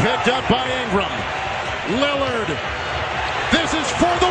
picked up by Ingram. Lillard. This is for the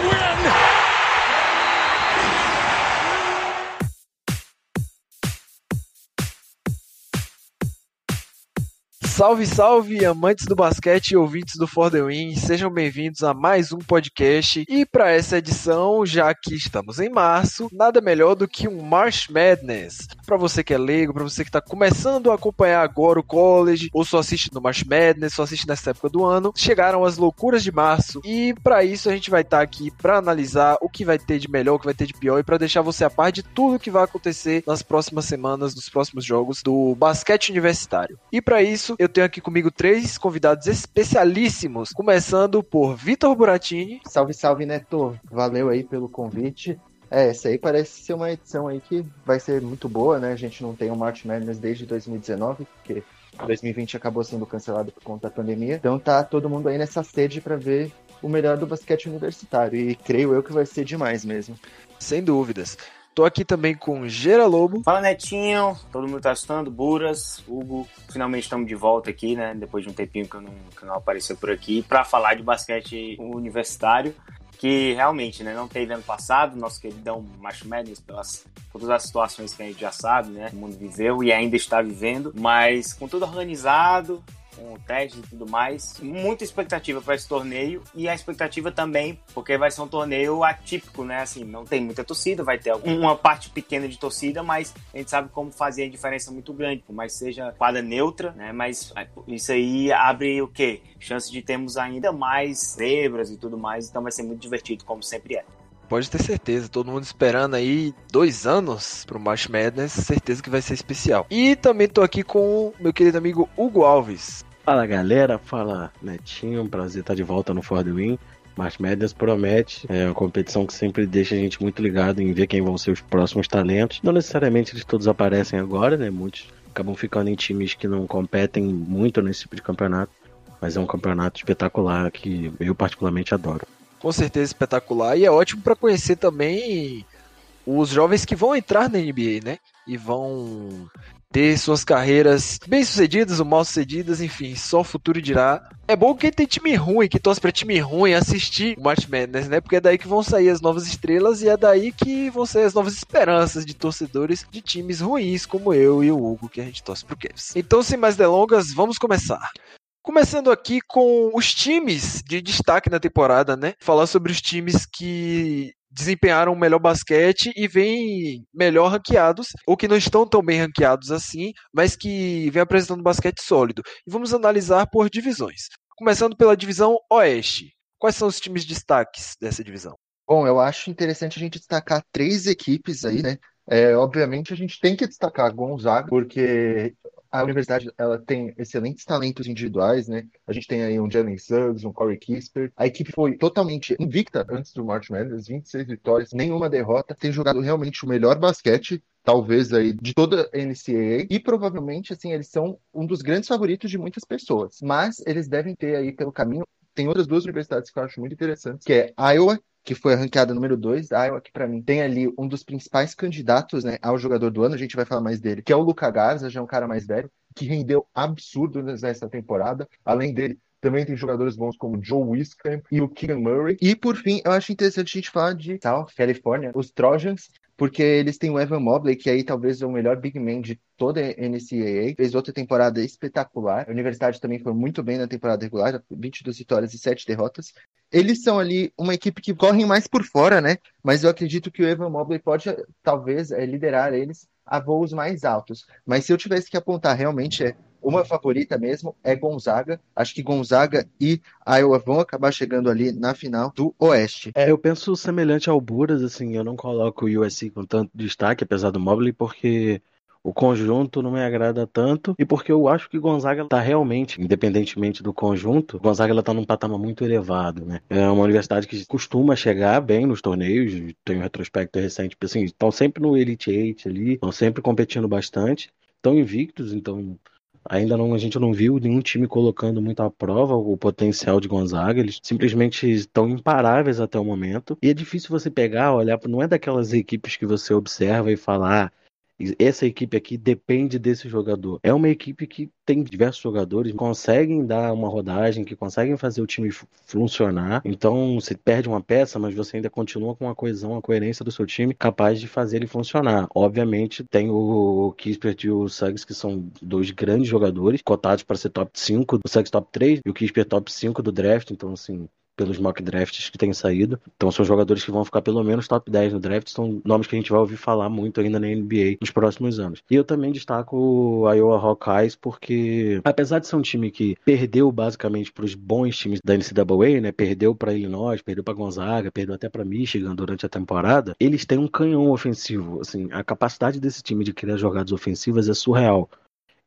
Salve, salve, amantes do basquete e ouvintes do For The Win, sejam bem-vindos a mais um podcast. E para essa edição, já que estamos em março, nada melhor do que um March Madness. Para você que é leigo, para você que está começando a acompanhar agora o college, ou só assiste no March Madness, só assiste nessa época do ano, chegaram as loucuras de março. E para isso a gente vai estar tá aqui para analisar o que vai ter de melhor, o que vai ter de pior e para deixar você a par de tudo que vai acontecer nas próximas semanas, nos próximos jogos do basquete universitário. E para isso, eu tenho aqui comigo três convidados especialíssimos, começando por Vitor Buratini. Salve, salve, Neto. Valeu aí pelo convite. É, essa aí parece ser uma edição aí que vai ser muito boa, né? A gente não tem o March Madness desde 2019, porque 2020 acabou sendo cancelado por conta da pandemia. Então tá todo mundo aí nessa sede para ver o melhor do basquete universitário. E creio eu que vai ser demais mesmo. Sem dúvidas. Tô aqui também com Gera Lobo. Fala Netinho, todo mundo tá assistindo, Buras, Hugo. Finalmente estamos de volta aqui, né? Depois de um tempinho que eu não, que não por aqui, para falar de basquete universitário que realmente né, não teve ano passado, nosso queridão Macho Madness, pelas todas as situações que a gente já sabe, né? O mundo viveu e ainda está vivendo, mas com tudo organizado, com testes e tudo mais. Muita expectativa para esse torneio e a expectativa também, porque vai ser um torneio atípico, né? Assim, não tem muita torcida, vai ter uma parte pequena de torcida, mas a gente sabe como fazer a diferença muito grande, por mais seja quadra neutra, né? Mas isso aí abre o quê? Chance de termos ainda mais zebras e tudo mais, então vai ser muito divertido, como sempre é. Pode ter certeza, todo mundo esperando aí dois anos pro March Madness, certeza que vai ser especial. E também tô aqui com meu querido amigo Hugo Alves. Fala galera, fala Netinho, prazer estar de volta no For the Win. March Madness promete, é uma competição que sempre deixa a gente muito ligado em ver quem vão ser os próximos talentos. Não necessariamente eles todos aparecem agora, né? Muitos acabam ficando em times que não competem muito nesse tipo de campeonato, mas é um campeonato espetacular que eu particularmente adoro. Com certeza espetacular e é ótimo para conhecer também os jovens que vão entrar na NBA, né? E vão ter suas carreiras bem-sucedidas ou mal-sucedidas, enfim, só o futuro dirá. É bom que tem time ruim, que torce pra time ruim assistir o March Madness, né? Porque é daí que vão sair as novas estrelas e é daí que vão sair as novas esperanças de torcedores de times ruins como eu e o Hugo, que a gente torce pro Cavs. Então, sem mais delongas, vamos começar. Começando aqui com os times de destaque na temporada, né? Falar sobre os times que desempenharam melhor basquete e vêm melhor ranqueados, ou que não estão tão bem ranqueados assim, mas que vêm apresentando basquete sólido. E vamos analisar por divisões. Começando pela divisão Oeste. Quais são os times destaques dessa divisão? Bom, eu acho interessante a gente destacar três equipes aí, né? É, obviamente a gente tem que destacar Gonzaga, porque a universidade ela tem excelentes talentos individuais, né? A gente tem aí um Jalen Suggs, um Corey Kisper. A equipe foi totalmente invicta antes do March Madness, 26 vitórias, nenhuma derrota. Tem jogado realmente o melhor basquete talvez aí de toda a NCAA e provavelmente assim eles são um dos grandes favoritos de muitas pessoas. Mas eles devem ter aí pelo caminho tem outras duas universidades que eu acho muito interessantes, que é Iowa que foi ranqueada número 2 da Iowa, que para mim tem ali um dos principais candidatos né, ao jogador do ano, a gente vai falar mais dele, que é o Luca Garza, já é um cara mais velho, que rendeu absurdo nessa temporada. Além dele, também tem jogadores bons como Joe Wiscamp e o Keegan Murray. E por fim, eu acho interessante a gente falar de South California, os Trojans, porque eles têm o Evan Mobley, que aí talvez é o melhor big man de toda a NCAA. Fez outra temporada espetacular. A universidade também foi muito bem na temporada regular, 22 vitórias e 7 derrotas. Eles são ali uma equipe que correm mais por fora, né? Mas eu acredito que o Evan Mobley pode talvez é, liderar eles a voos mais altos. Mas se eu tivesse que apontar realmente é uma favorita mesmo é Gonzaga. Acho que Gonzaga e Iowa vão acabar chegando ali na final do Oeste. É, eu penso semelhante ao Buras, assim, eu não coloco o USC com tanto destaque, apesar do Mobley, porque o conjunto não me agrada tanto e porque eu acho que Gonzaga está realmente, independentemente do conjunto, Gonzaga está num patamar muito elevado, né? É uma universidade que costuma chegar bem nos torneios, tem um retrospecto recente, assim, estão sempre no Elite Eight ali, estão sempre competindo bastante, estão invictos, então Ainda não, a gente não viu nenhum time colocando muito à prova o potencial de Gonzaga. Eles simplesmente estão imparáveis até o momento. E é difícil você pegar, olhar, não é daquelas equipes que você observa e falar, ah, essa equipe aqui depende desse jogador. É uma equipe que tem diversos jogadores conseguem dar uma rodagem, que conseguem fazer o time funcionar. Então, você perde uma peça, mas você ainda continua com a coesão, a coerência do seu time, capaz de fazer ele funcionar. Obviamente, tem o Kispert e o Suggs, que são dois grandes jogadores, cotados para ser top 5, o Suggs top 3 e o Kispert top 5 do draft. Então, assim, pelos mock drafts que têm saído. Então são jogadores que vão ficar pelo menos top 10 no draft, são nomes que a gente vai ouvir falar muito ainda na NBA nos próximos anos. E eu também destaco o Iowa Hawkeyes porque apesar de ser um time que perdeu basicamente para os bons times da NCAA, né, perdeu para Illinois, perdeu para Gonzaga, perdeu até para Michigan durante a temporada, eles têm um canhão ofensivo, assim, a capacidade desse time de criar jogadas ofensivas é surreal.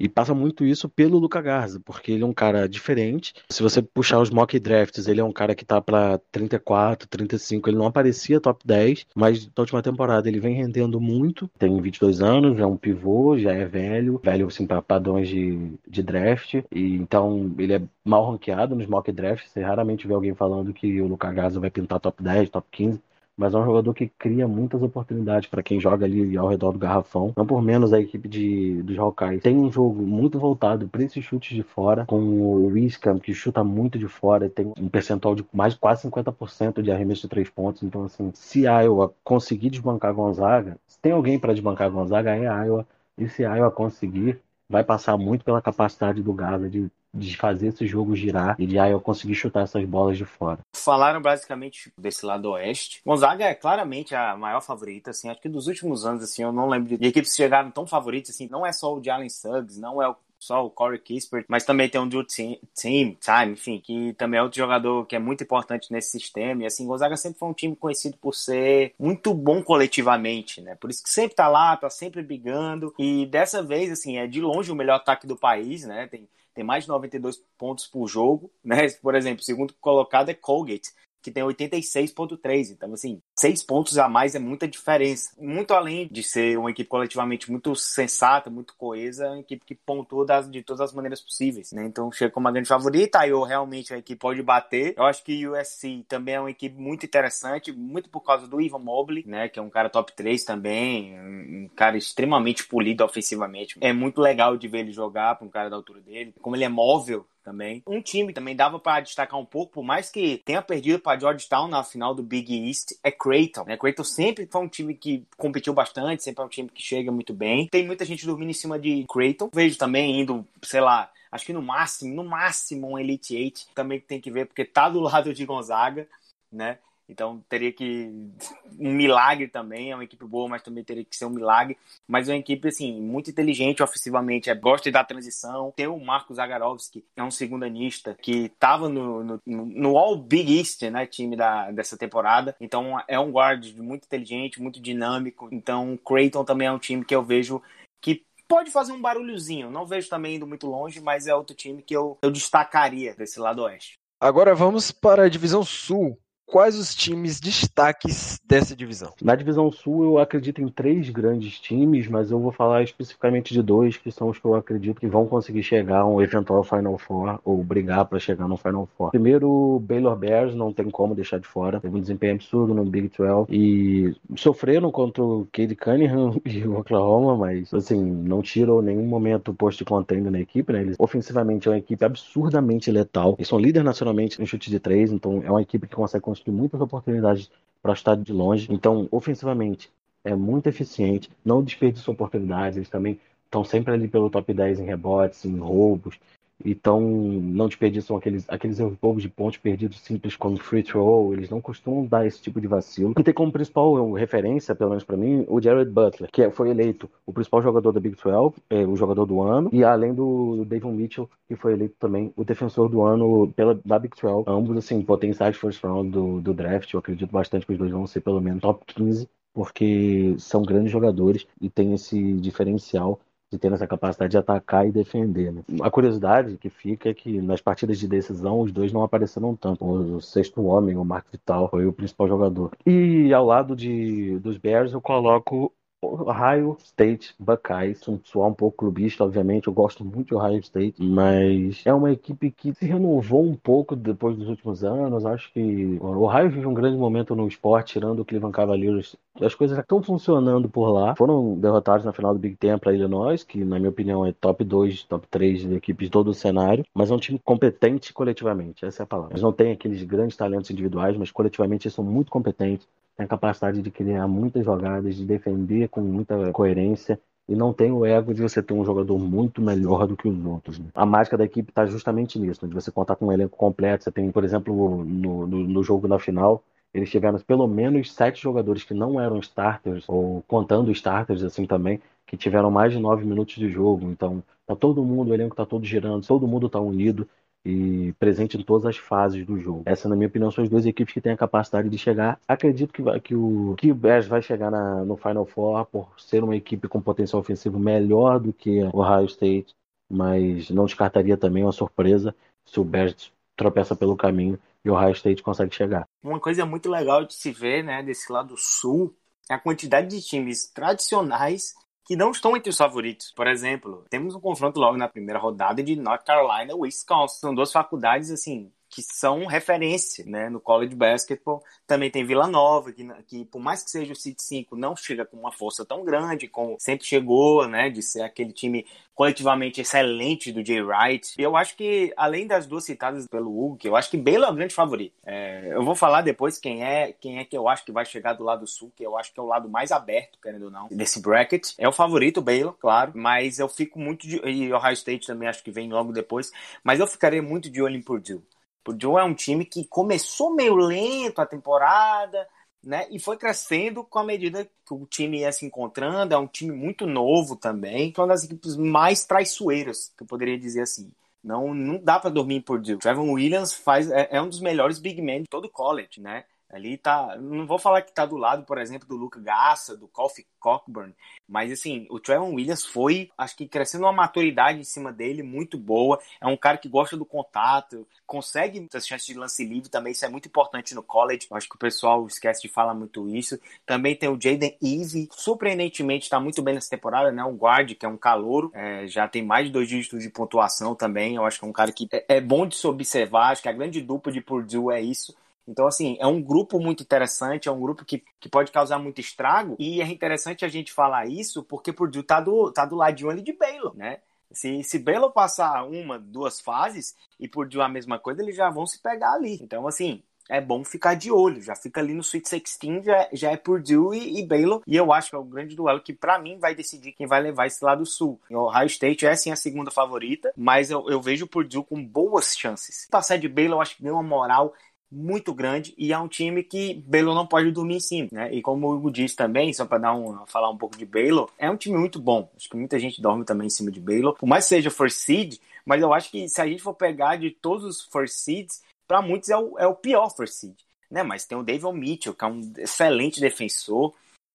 E passa muito isso pelo Luca Garza, porque ele é um cara diferente. Se você puxar os mock drafts, ele é um cara que tá para 34, 35, ele não aparecia top 10, mas na última temporada ele vem rendendo muito. Tem 22 anos, é um pivô, já é velho, velho assim para padrões de, de draft, e então ele é mal ranqueado nos mock drafts. Você raramente vê alguém falando que o Luca Garza vai pintar top 10, top 15 mas é um jogador que cria muitas oportunidades para quem joga ali ao redor do garrafão. Não por menos a equipe de, dos Hawkeyes tem um jogo muito voltado para esses chutes de fora, com o Wiskam, que chuta muito de fora, tem um percentual de mais quase 50% de arremesso de três pontos. Então, assim, se a Iowa conseguir desbancar Gonzaga, se tem alguém para desbancar Gonzaga, é a Iowa. E se a Iowa conseguir, vai passar muito pela capacidade do Gaza de de fazer esse jogo girar e de aí eu conseguir chutar essas bolas de fora. Falaram basicamente desse lado oeste. Gonzaga é claramente a maior favorita, assim, acho que dos últimos anos, assim, eu não lembro de equipes que chegaram tão favoritas, assim, não é só o Jalen Suggs, não é só o Corey Kispert, mas também tem o Drew Team, Time, enfim, que também é outro jogador que é muito importante nesse sistema. E assim, Gonzaga sempre foi um time conhecido por ser muito bom coletivamente, né? Por isso que sempre tá lá, tá sempre brigando. E dessa vez, assim, é de longe o melhor ataque do país, né? Tem tem mais de 92 pontos por jogo, né? Por exemplo, o segundo colocado é Colgate, que tem 86,3. Então, assim, seis pontos a mais é muita diferença. Muito além de ser uma equipe coletivamente muito sensata, muito coesa, é uma equipe que pontua das, de todas as maneiras possíveis, né? Então, chega como uma grande favorita. Eu realmente a equipe pode bater. Eu acho que o USC também é uma equipe muito interessante, muito por causa do Ivan Mobley, né? Que é um cara top 3 também, um cara extremamente polido ofensivamente. É muito legal de ver ele jogar para um cara da altura dele. Como ele é móvel, também. Um time também dava para destacar um pouco, por mais que tenha perdido para Georgetown na final do Big East, é Creighton. Né? Creighton sempre foi um time que competiu bastante, sempre é um time que chega muito bem. Tem muita gente dormindo em cima de Creighton. Vejo também indo, sei lá, acho que no máximo, no máximo um Elite Eight. Também tem que ver, porque tá do lado de Gonzaga, né? Então teria que. Um milagre também. É uma equipe boa, mas também teria que ser um milagre. Mas é uma equipe, assim, muito inteligente ofensivamente. É, gosta dar transição. Tem o Marcos Zagarovski, é um segundanista, que estava no, no, no, All Big East, né? Time da, dessa temporada. Então é um guard muito inteligente, muito dinâmico. Então Creighton também é um time que eu vejo que pode fazer um barulhozinho. Não vejo também indo muito longe, mas é outro time que eu, eu destacaria desse lado oeste. Agora vamos para a divisão sul quais os times destaques dessa divisão? Na divisão sul, eu acredito em três grandes times, mas eu vou falar especificamente de dois que são os que eu acredito que vão conseguir chegar a um eventual Final Four ou brigar para chegar no Final Four. Primeiro, o Baylor Bears, não tem como deixar de fora. Teve um desempenho absurdo no Big 12 e sofreram contra o Cade Cunningham e o Oklahoma, mas assim, não tiram nenhum momento o posto de contender na equipe, né? Eles ofensivamente é uma equipe absurdamente letal. Eles são líderes nacionalmente no chute de três, então é uma equipe que consegue construir muitas oportunidades para estar de longe. Então, ofensivamente, é muito eficiente, não desperdiça oportunidades, eles também estão sempre ali pelo top 10 em rebotes, em roubos, então, não desperdiçam aqueles, aqueles erros de pontos perdidos simples como free throw. Eles não costumam dar esse tipo de vacilo. E tem como principal referência, pelo menos para mim, o Jared Butler, que foi eleito o principal jogador da Big 12, é, o jogador do ano, e além do David Mitchell, que foi eleito também o defensor do ano pela, da Big 12. Ambos, assim, potenciais first round do, do draft. Eu acredito bastante que os dois vão ser pelo menos top 15, porque são grandes jogadores e tem esse diferencial de ter essa capacidade de atacar e defender. Né? A curiosidade que fica é que nas partidas de decisão os dois não apareceram tanto. O sexto homem, o Mark Vital, foi o principal jogador. E ao lado de, dos Bears eu coloco Ohio State Buckeyes, soar um pouco clubista, obviamente, eu gosto muito de Ohio State, mas é uma equipe que se renovou um pouco depois dos últimos anos, acho que o Ohio vive um grande momento no esporte, tirando o Cleveland Cavaliers as coisas estão funcionando por lá. Foram derrotados na final do Big Ten para Illinois, que na minha opinião é top 2, top 3 de equipes de todo o cenário, mas é um time competente coletivamente, essa é a palavra. Eles não têm aqueles grandes talentos individuais, mas coletivamente eles são muito competentes, têm a capacidade de criar muitas jogadas, de defender com muita coerência e não tem o ego de você ter um jogador muito melhor do que os outros. Né? A mágica da equipe está justamente nisso, né? de você contar com um elenco completo. Você tem, por exemplo, no, no, no jogo na final, eles tiveram pelo menos sete jogadores que não eram starters, ou contando starters assim também, que tiveram mais de nove minutos de jogo. Então, tá todo mundo, o elenco tá todo girando, todo mundo tá unido e presente em todas as fases do jogo. Essa, na minha opinião, são as duas equipes que têm a capacidade de chegar. Acredito que, vai, que o Bears vai chegar na, no Final Four por ser uma equipe com potencial ofensivo melhor do que o Ohio State, mas não descartaria também uma surpresa se o Bears tropeça pelo caminho e o Ohio State consegue chegar. Uma coisa muito legal de se ver, né, desse lado sul, é a quantidade de times tradicionais que não estão entre os favoritos. Por exemplo, temos um confronto logo na primeira rodada de North Carolina e Wisconsin. São duas faculdades, assim, que são referência né, no college basketball. Também tem Vila Nova, que, que por mais que seja o City 5, não chega com uma força tão grande como sempre chegou, né, de ser aquele time coletivamente excelente do Jay Wright. E eu acho que, além das duas citadas pelo Hugo, eu acho que Baylor é o grande favorito. É, eu vou falar depois quem é, quem é que eu acho que vai chegar do lado sul, que eu acho que é o lado mais aberto, querendo ou não, desse bracket. É o favorito, Baylor, claro, mas eu fico muito de. E Ohio State também acho que vem logo depois, mas eu ficaria muito de olho em Purdue. O é um time que começou meio lento a temporada, né? E foi crescendo com a medida que o time ia se encontrando. É um time muito novo também. Uma das equipes mais traiçoeiras, que eu poderia dizer assim. Não, não dá para dormir em Purdue. Trevor Williams faz, é, é, um dos melhores big men de todo o college, né? Ali tá. Não vou falar que tá do lado, por exemplo, do Luca Gassa, do Kofi Cockburn, mas assim, o Trevor Williams foi, acho que crescendo uma maturidade em cima dele muito boa. É um cara que gosta do contato, consegue muitas chances de lance livre também. Isso é muito importante no college. Acho que o pessoal esquece de falar muito isso. Também tem o Jaden Eve, surpreendentemente está muito bem nessa temporada, né? O guard, que é um calouro, é, já tem mais de dois dígitos de pontuação também. Eu acho que é um cara que é, é bom de se observar. Acho que a grande dupla de Purdue é isso então, assim, é um grupo muito interessante, é um grupo que, que pode causar muito estrago, e é interessante a gente falar isso porque Purdue tá do, tá do ladinho ali de Baylor, né? Se, se Baylor passar uma, duas fases e Purdue a mesma coisa, eles já vão se pegar ali. Então, assim, é bom ficar de olho. Já fica ali no Sweet 16, já, já é Purdue e, e Baylor. E eu acho que é o grande duelo que, para mim, vai decidir quem vai levar esse lado sul. O Ohio State é, sim, a segunda favorita, mas eu, eu vejo o Purdue com boas chances. Passar de Baylor, eu acho que deu uma moral muito grande e é um time que Baylor não pode dormir em cima, né? E como o Hugo disse também, só para dar um falar um pouco de Baylor, é um time muito bom. Acho que muita gente dorme também em cima de Baylor, por mais que seja first seed, mas eu acho que se a gente for pegar de todos os first seeds, para muitos é o, é o pior first seed, né? Mas tem o David Mitchell, que é um excelente defensor,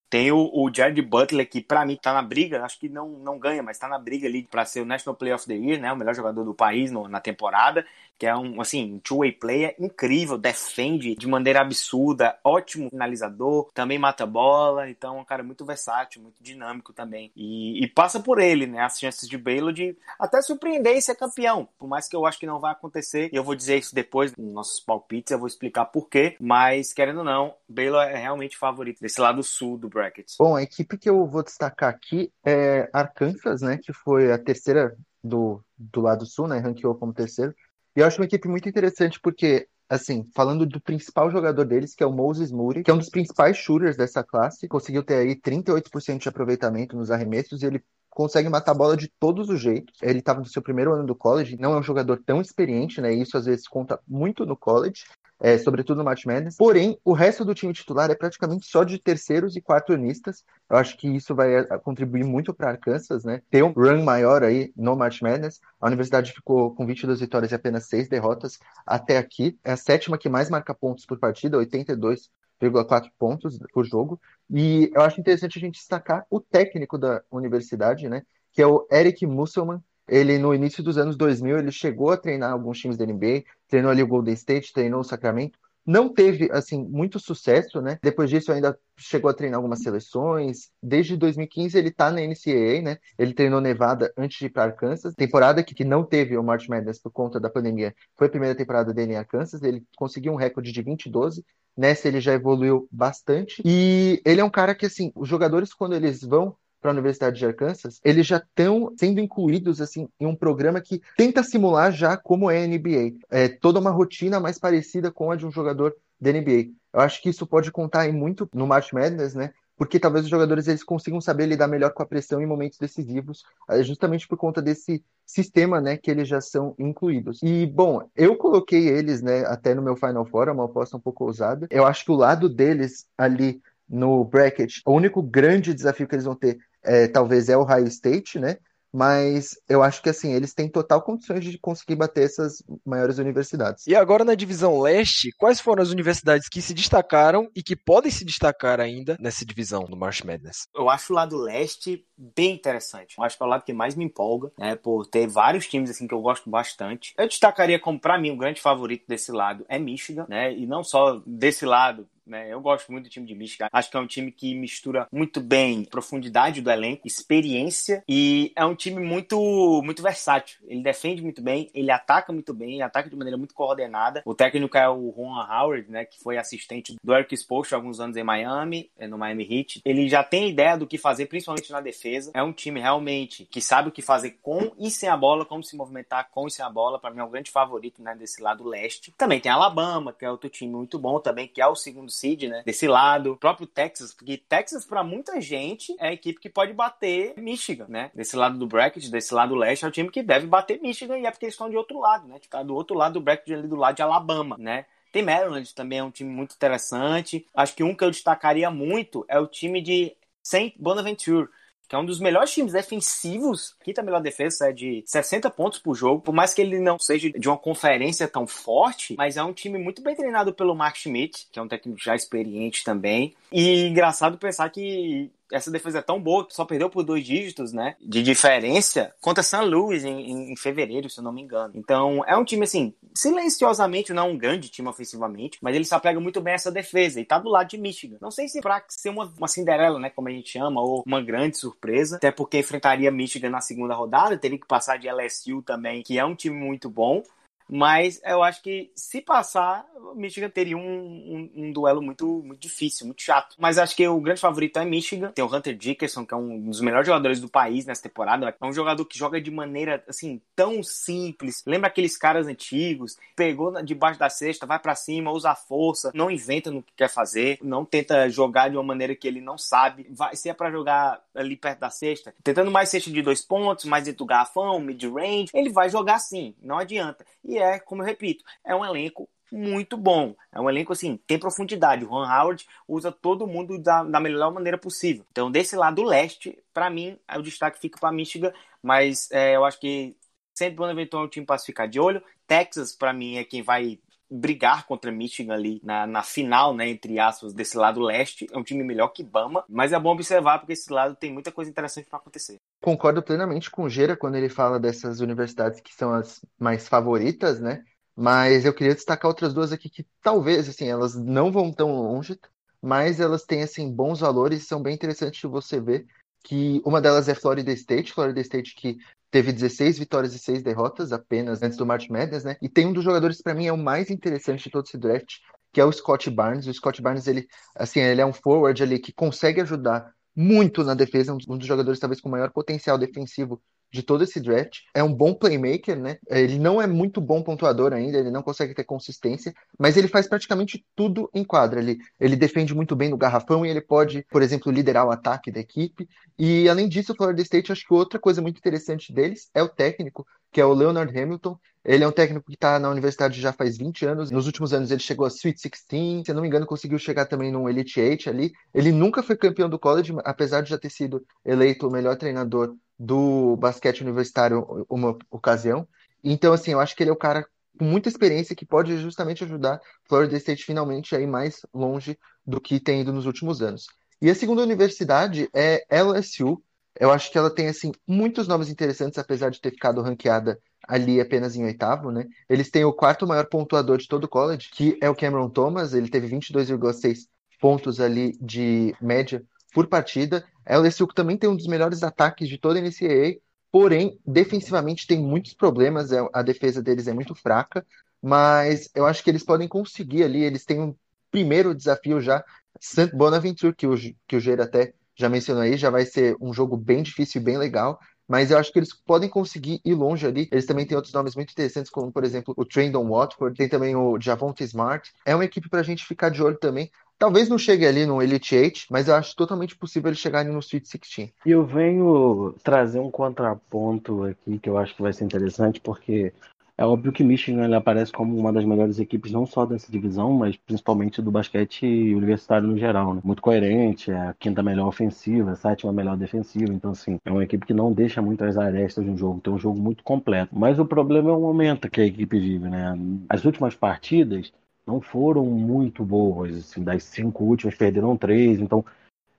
tem o, o Jared Butler, que para mim tá na briga, acho que não, não ganha, mas tá na briga ali para ser o National Player of the Year, né? O melhor jogador do país no, na temporada que é um, assim, two-way player incrível, defende de maneira absurda, ótimo finalizador, também mata bola, então é um cara muito versátil, muito dinâmico também. E, e passa por ele, né, as chances de Baylor de até surpreender e ser campeão, por mais que eu acho que não vai acontecer, e eu vou dizer isso depois nos nossos palpites, eu vou explicar por quê, mas querendo ou não, Baylor é realmente favorito desse lado sul do bracket. Bom, a equipe que eu vou destacar aqui é Arkansas, né, que foi a terceira do, do lado sul, né, ranqueou como terceiro, e eu acho uma equipe muito interessante porque, assim, falando do principal jogador deles, que é o Moses Moody, que é um dos principais shooters dessa classe, conseguiu ter aí 38% de aproveitamento nos arremessos e ele consegue matar a bola de todos os jeitos. Ele estava no seu primeiro ano do college, não é um jogador tão experiente, né? Isso às vezes conta muito no college é, sobretudo no March Madness. Porém, o resto do time titular é praticamente só de terceiros e quartonistas. Eu acho que isso vai é, contribuir muito para Arkansas, né? Ter um run maior aí no March Madness. A universidade ficou com 22 vitórias e apenas 6 derrotas até aqui. É a sétima que mais marca pontos por partida, 82,4 pontos por jogo. E eu acho interessante a gente destacar o técnico da universidade, né? Que é o Eric Musselman, ele, no início dos anos 2000, ele chegou a treinar alguns times da NBA, treinou ali o Golden State, treinou o Sacramento. Não teve, assim, muito sucesso, né? Depois disso, ainda chegou a treinar algumas seleções. Desde 2015, ele tá na NCAA, né? Ele treinou Nevada antes de ir para Arkansas. Temporada que, que não teve o March Madness por conta da pandemia. Foi a primeira temporada dele em Arkansas. Ele conseguiu um recorde de 20-12 Nessa ele já evoluiu bastante. E ele é um cara que, assim, os jogadores, quando eles vão para a Universidade de Arkansas, eles já estão sendo incluídos assim em um programa que tenta simular já como é a NBA. É toda uma rotina mais parecida com a de um jogador da NBA. Eu acho que isso pode contar muito no March Madness, né? Porque talvez os jogadores eles consigam saber lidar melhor com a pressão em momentos decisivos, é, justamente por conta desse sistema, né, que eles já são incluídos. E bom, eu coloquei eles, né, até no meu Final Four, uma aposta um pouco ousada. Eu acho que o lado deles ali no bracket, o único grande desafio que eles vão ter é, talvez é o Ohio State, né? mas eu acho que assim, eles têm total condições de conseguir bater essas maiores universidades. E agora na divisão leste, quais foram as universidades que se destacaram e que podem se destacar ainda nessa divisão do March Madness? Eu acho o lado leste bem interessante. Eu acho que é o lado que mais me empolga, né, por ter vários times assim que eu gosto bastante. Eu destacaria como para mim o grande favorito desse lado é Michigan, né? E não só desse lado, né? Eu gosto muito do time de Michigan. Acho que é um time que mistura muito bem profundidade do elenco, experiência e é um time muito muito versátil. Ele defende muito bem, ele ataca muito bem, ataca de maneira muito coordenada. O técnico é o Ron Howard, né, que foi assistente do Eric Spoelstra alguns anos em Miami, eh, no Miami Heat. Ele já tem ideia do que fazer, principalmente na defesa. É um time realmente que sabe o que fazer com e sem a bola, como se movimentar com e sem a bola. Para mim é o grande favorito, né, desse lado leste. Também tem Alabama, que é outro time muito bom também, que é o segundo né? Desse lado, o próprio Texas, porque Texas, para muita gente, é a equipe que pode bater Michigan, né? Desse lado do bracket, desse lado leste, é o time que deve bater Michigan e é porque eles estão de outro lado, né? Tá do outro lado do bracket, ali do lado de Alabama, né? Tem Maryland também, é um time muito interessante. Acho que um que eu destacaria muito é o time de Saint Bonaventure que é um dos melhores times defensivos. Aqui também a defesa é de 60 pontos por jogo, por mais que ele não seja de uma conferência tão forte, mas é um time muito bem treinado pelo Mark Schmidt, que é um técnico já experiente também. E engraçado pensar que essa defesa é tão boa que só perdeu por dois dígitos, né? De diferença contra St. Louis em, em, fevereiro, se eu não me engano. Então, é um time, assim, silenciosamente não é um grande time ofensivamente, mas ele se apega muito bem a essa defesa e tá do lado de Michigan. Não sei se pra ser uma, uma Cinderela, né? Como a gente chama, ou uma grande surpresa, até porque enfrentaria Michigan na segunda rodada, teria que passar de LSU também, que é um time muito bom. Mas eu acho que se passar, Michigan teria um, um, um, duelo muito, muito difícil, muito chato. Mas acho que o grande favorito é Michigan. Tem o Hunter Dickerson, que é um dos melhores jogadores do país nessa temporada. É um jogador que joga de maneira, assim, tão simples. Lembra aqueles caras antigos? Pegou debaixo da cesta, vai para cima, usa força, não inventa no que quer fazer, não tenta jogar de uma maneira que ele não sabe. Vai, se é para jogar ali perto da cesta, tentando mais cesta de dois pontos, mais dentro do garrafão, mid-range, ele vai jogar assim, não adianta. E é, como eu repito, é um elenco muito bom. É um elenco assim, tem profundidade. O Ron Howard usa todo mundo da, da melhor maneira possível. Então, desse lado leste, para mim, o destaque fica para Michigan, mas é, eu acho que sempre Bonaventure é um time para ficar de olho. Texas, para mim, é quem vai brigar contra Michigan ali na, na final, né, entre aspas, desse lado leste. É um time melhor que Bama, mas é bom observar porque esse lado tem muita coisa interessante para acontecer. Concordo plenamente com o Gera quando ele fala dessas universidades que são as mais favoritas, né? Mas eu queria destacar outras duas aqui que talvez, assim, elas não vão tão longe, mas elas têm, assim, bons valores e são bem interessantes de você ver que uma delas é Florida State, Florida State que teve 16 vitórias e 6 derrotas apenas antes do March Madness, né? E tem um dos jogadores para mim é o mais interessante de todo esse draft, que é o Scott Barnes. O Scott Barnes, ele, assim, ele é um forward ali que consegue ajudar muito na defesa, um dos jogadores talvez com maior potencial defensivo de todo esse draft. É um bom playmaker, né? Ele não é muito bom pontuador ainda, ele não consegue ter consistência, mas ele faz praticamente tudo em quadra. Ele, ele defende muito bem no garrafão e ele pode, por exemplo, liderar o ataque da equipe. E além disso, o Florida State, acho que outra coisa muito interessante deles é o técnico, que é o Leonard Hamilton. Ele é um técnico que está na universidade já faz 20 anos. Nos últimos anos ele chegou a Sweet 16, se não me engano, conseguiu chegar também no Elite 8 ali. Ele nunca foi campeão do college, apesar de já ter sido eleito o melhor treinador do basquete universitário uma ocasião. Então, assim, eu acho que ele é o cara com muita experiência que pode justamente ajudar Florida State finalmente a ir mais longe do que tem ido nos últimos anos. E a segunda universidade é LSU. Eu acho que ela tem assim muitos nomes interessantes, apesar de ter ficado ranqueada ali apenas em oitavo, né? Eles têm o quarto maior pontuador de todo o college, que é o Cameron Thomas. Ele teve 22,6 pontos ali de média por partida. A LSU também tem um dos melhores ataques de toda a NCAA, porém, defensivamente tem muitos problemas, é, a defesa deles é muito fraca, mas eu acho que eles podem conseguir ali, eles têm um, primeiro desafio já. St. Bonaventure, que o, que o Geira até já mencionou aí, já vai ser um jogo bem difícil e bem legal. Mas eu acho que eles podem conseguir ir longe ali. Eles também têm outros nomes muito interessantes, como, por exemplo, o Trendon Watford, tem também o Javonte Smart. É uma equipe para a gente ficar de olho também. Talvez não chegue ali no Elite 8, mas eu acho totalmente possível eles chegarem no Sweet 16. E eu venho trazer um contraponto aqui que eu acho que vai ser interessante, porque é óbvio que Michigan ele aparece como uma das melhores equipes, não só dessa divisão, mas principalmente do basquete universitário no geral. Né? Muito coerente, é a quinta melhor ofensiva, a sétima melhor defensiva. Então, assim, é uma equipe que não deixa muitas arestas no jogo, tem um jogo muito completo. Mas o problema é o momento que a equipe vive, né? As últimas partidas não foram muito boas. Assim, das cinco últimas, perderam três. Então,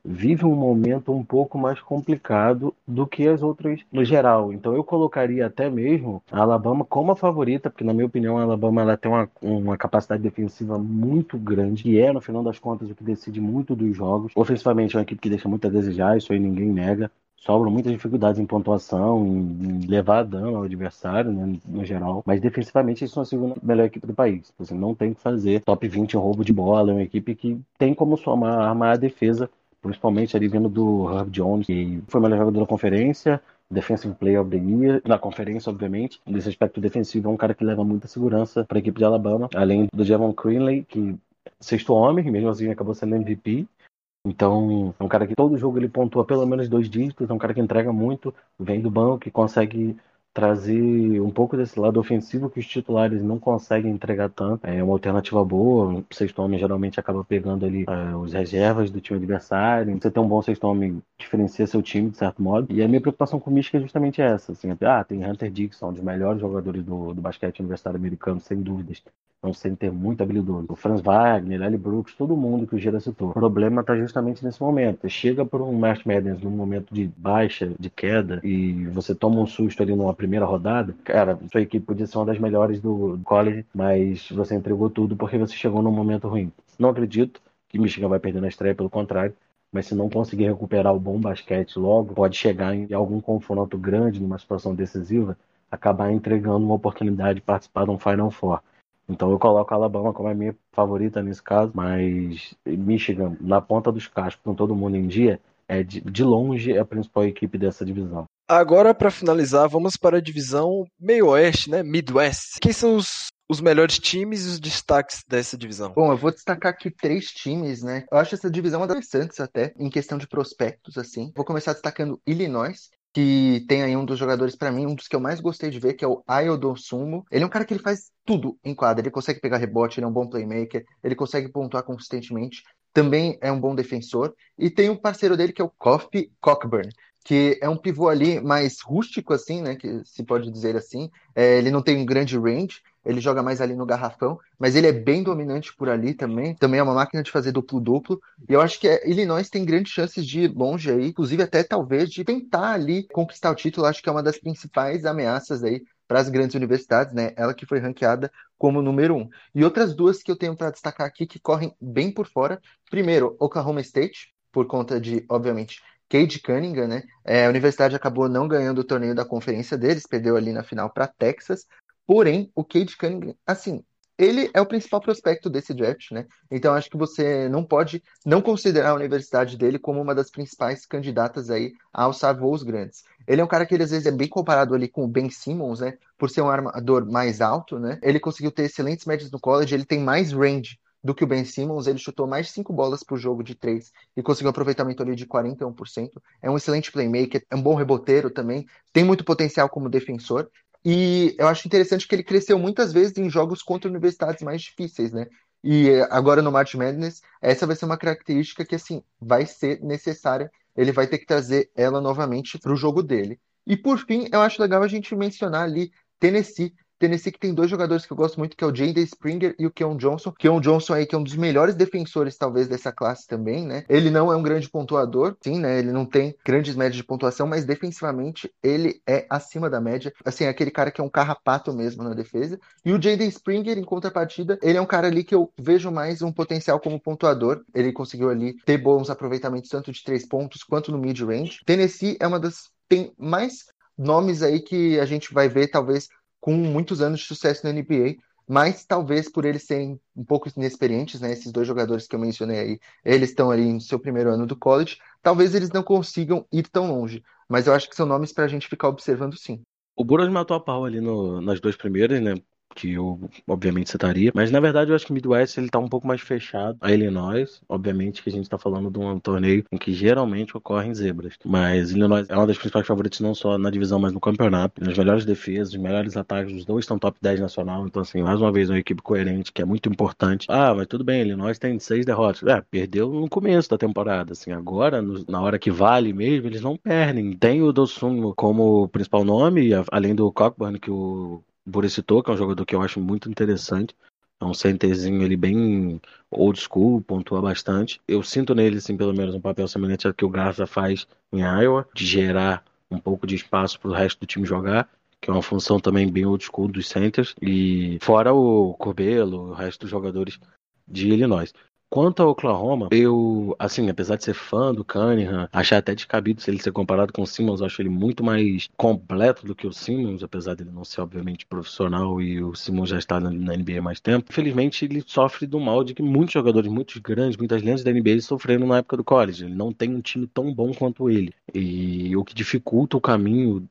vive um momento um pouco mais complicado do que as outras no geral. Então eu colocaria até mesmo a Alabama como a favorita, porque na minha opinião a Alabama ela tem uma, uma capacidade defensiva muito grande, e é no final das contas o que decide muito dos jogos. Ofensivamente é uma equipe que deixa muito a desejar, isso aí ninguém nega sobram muitas dificuldades em pontuação, em levar dano ao adversário, né, no geral. Mas defensivamente eles são a segunda melhor equipe do país. Você não tem que fazer top 20 em roubo de bola. É uma equipe que tem como arma a defesa, principalmente ali vindo do Herb Jones, que foi o melhor jogador da conferência. Defensive Player of the Year, na conferência, obviamente. Nesse aspecto defensivo, é um cara que leva muita segurança para a equipe de Alabama, além do Javon Greenley, que sexto homem, mesmo assim acabou sendo MVP. Então, é um cara que todo jogo ele pontua pelo menos dois dígitos, é um cara que entrega muito, vem do banco, que consegue trazer um pouco desse lado ofensivo que os titulares não conseguem entregar tanto. É uma alternativa boa. O sexto homem geralmente acaba pegando ali uh, os reservas do time adversário. Você tem um bom sexto homem diferencia seu time, de certo modo. E a minha preocupação com o Mística é justamente essa. Assim, ah, tem Hunter Dixon, um dos melhores jogadores do, do basquete universitário americano, sem dúvidas é um center muito habilidoso. O Franz Wagner, Eli Brooks, todo mundo que o Gira citou. O problema está justamente nesse momento. Chega por um March Madness num momento de baixa, de queda, e você toma um susto ali numa primeira rodada. Cara, sua equipe podia ser uma das melhores do college, mas você entregou tudo porque você chegou num momento ruim. Não acredito que Michigan vai perder na estreia, pelo contrário mas se não conseguir recuperar o bom basquete logo, pode chegar em algum confronto grande, numa situação decisiva, acabar entregando uma oportunidade de participar de um Final Four. Então eu coloco a Alabama como a minha favorita nesse caso, mas Michigan, na ponta dos cascos, com todo mundo em dia, é de, de longe a principal equipe dessa divisão. Agora, para finalizar, vamos para a divisão meio-oeste, né? Midwest. Quem são os, os melhores times e os destaques dessa divisão? Bom, eu vou destacar aqui três times, né? Eu acho essa divisão interessantes até, em questão de prospectos, assim. Vou começar destacando Illinois, que tem aí um dos jogadores, para mim, um dos que eu mais gostei de ver, que é o Ayodo Sumo. Ele é um cara que ele faz tudo em quadra. Ele consegue pegar rebote, ele é um bom playmaker, ele consegue pontuar consistentemente. Também é um bom defensor. E tem um parceiro dele que é o Coffee Cockburn, que é um pivô ali mais rústico, assim, né? Que se pode dizer assim. É, ele não tem um grande range, ele joga mais ali no garrafão, mas ele é bem dominante por ali também. Também é uma máquina de fazer duplo-duplo. E eu acho que é, Illinois tem grandes chances de ir longe aí, inclusive até talvez de tentar ali conquistar o título. Acho que é uma das principais ameaças aí para as grandes universidades, né? Ela que foi ranqueada como número um. E outras duas que eu tenho para destacar aqui que correm bem por fora. Primeiro, Oklahoma State, por conta de, obviamente, Cade Cunningham, né? É, a universidade acabou não ganhando o torneio da conferência deles, perdeu ali na final para Texas. Porém, o Cade Cunningham, assim, ele é o principal prospecto desse draft, né? Então acho que você não pode não considerar a universidade dele como uma das principais candidatas aí a alçar voos grandes. Ele é um cara que ele, às vezes é bem comparado ali com o Ben Simmons, né? Por ser um armador mais alto, né? Ele conseguiu ter excelentes médias no college, ele tem mais range do que o Ben Simmons, ele chutou mais de 5 bolas por jogo de 3 e conseguiu um aproveitamento ali de 41%. É um excelente playmaker, é um bom reboteiro também, tem muito potencial como defensor. E eu acho interessante que ele cresceu muitas vezes em jogos contra universidades mais difíceis, né? E agora no March Madness, essa vai ser uma característica que, assim, vai ser necessária. Ele vai ter que trazer ela novamente para o jogo dele. E por fim, eu acho legal a gente mencionar ali Tennessee, Tennessee que tem dois jogadores que eu gosto muito, que é o Jaden Springer e o Keon Johnson. Keon Johnson aí que é um dos melhores defensores talvez dessa classe também, né? Ele não é um grande pontuador, sim, né? Ele não tem grandes médias de pontuação, mas defensivamente ele é acima da média. Assim, é aquele cara que é um carrapato mesmo na defesa. E o Jaden Springer, em contrapartida, ele é um cara ali que eu vejo mais um potencial como pontuador. Ele conseguiu ali ter bons aproveitamentos tanto de três pontos quanto no mid-range. Tennessee é uma das tem mais nomes aí que a gente vai ver talvez com muitos anos de sucesso na NBA. mas talvez por eles serem um pouco inexperientes, né? Esses dois jogadores que eu mencionei aí, eles estão ali no seu primeiro ano do college, talvez eles não consigam ir tão longe. Mas eu acho que são nomes para a gente ficar observando sim. O Buras matou a pau ali no, nas duas primeiras, né? Que eu obviamente citaria, mas na verdade eu acho que o Midwest ele tá um pouco mais fechado a Illinois, obviamente que a gente tá falando de um torneio em que geralmente ocorrem zebras, mas Illinois é uma das principais favoritas não só na divisão, mas no campeonato, nas melhores defesas, os melhores ataques, os dois estão top 10 nacional, então assim, mais uma vez uma equipe coerente, que é muito importante. Ah, mas tudo bem, Illinois tem seis derrotas. É, perdeu no começo da temporada, assim, agora, no, na hora que vale mesmo, eles não perdem. Tem o Dosun como principal nome, além do Cockburn, que o Buricitou, que é um jogador que eu acho muito interessante. É um centerzinho ele bem old school, pontua bastante. Eu sinto nele, assim, pelo menos um papel semelhante ao que o Garza faz em Iowa, de gerar um pouco de espaço para o resto do time jogar, que é uma função também bem old school dos centers. E fora o Corbelo, o resto dos jogadores de Illinois. Quanto ao Oklahoma, eu, assim, apesar de ser fã do Cunningham, achar até descabido se ele ser comparado com o Simmons, eu acho ele muito mais completo do que o Simmons, apesar dele não ser, obviamente, profissional e o Simmons já está na, NBA há mais tempo. Infelizmente, ele sofre do mal de que muitos jogadores, muitos grandes, muitas lendas da NBA sofreram na época do college. Ele não tem um time tão bom quanto ele. E o que dificulta o caminho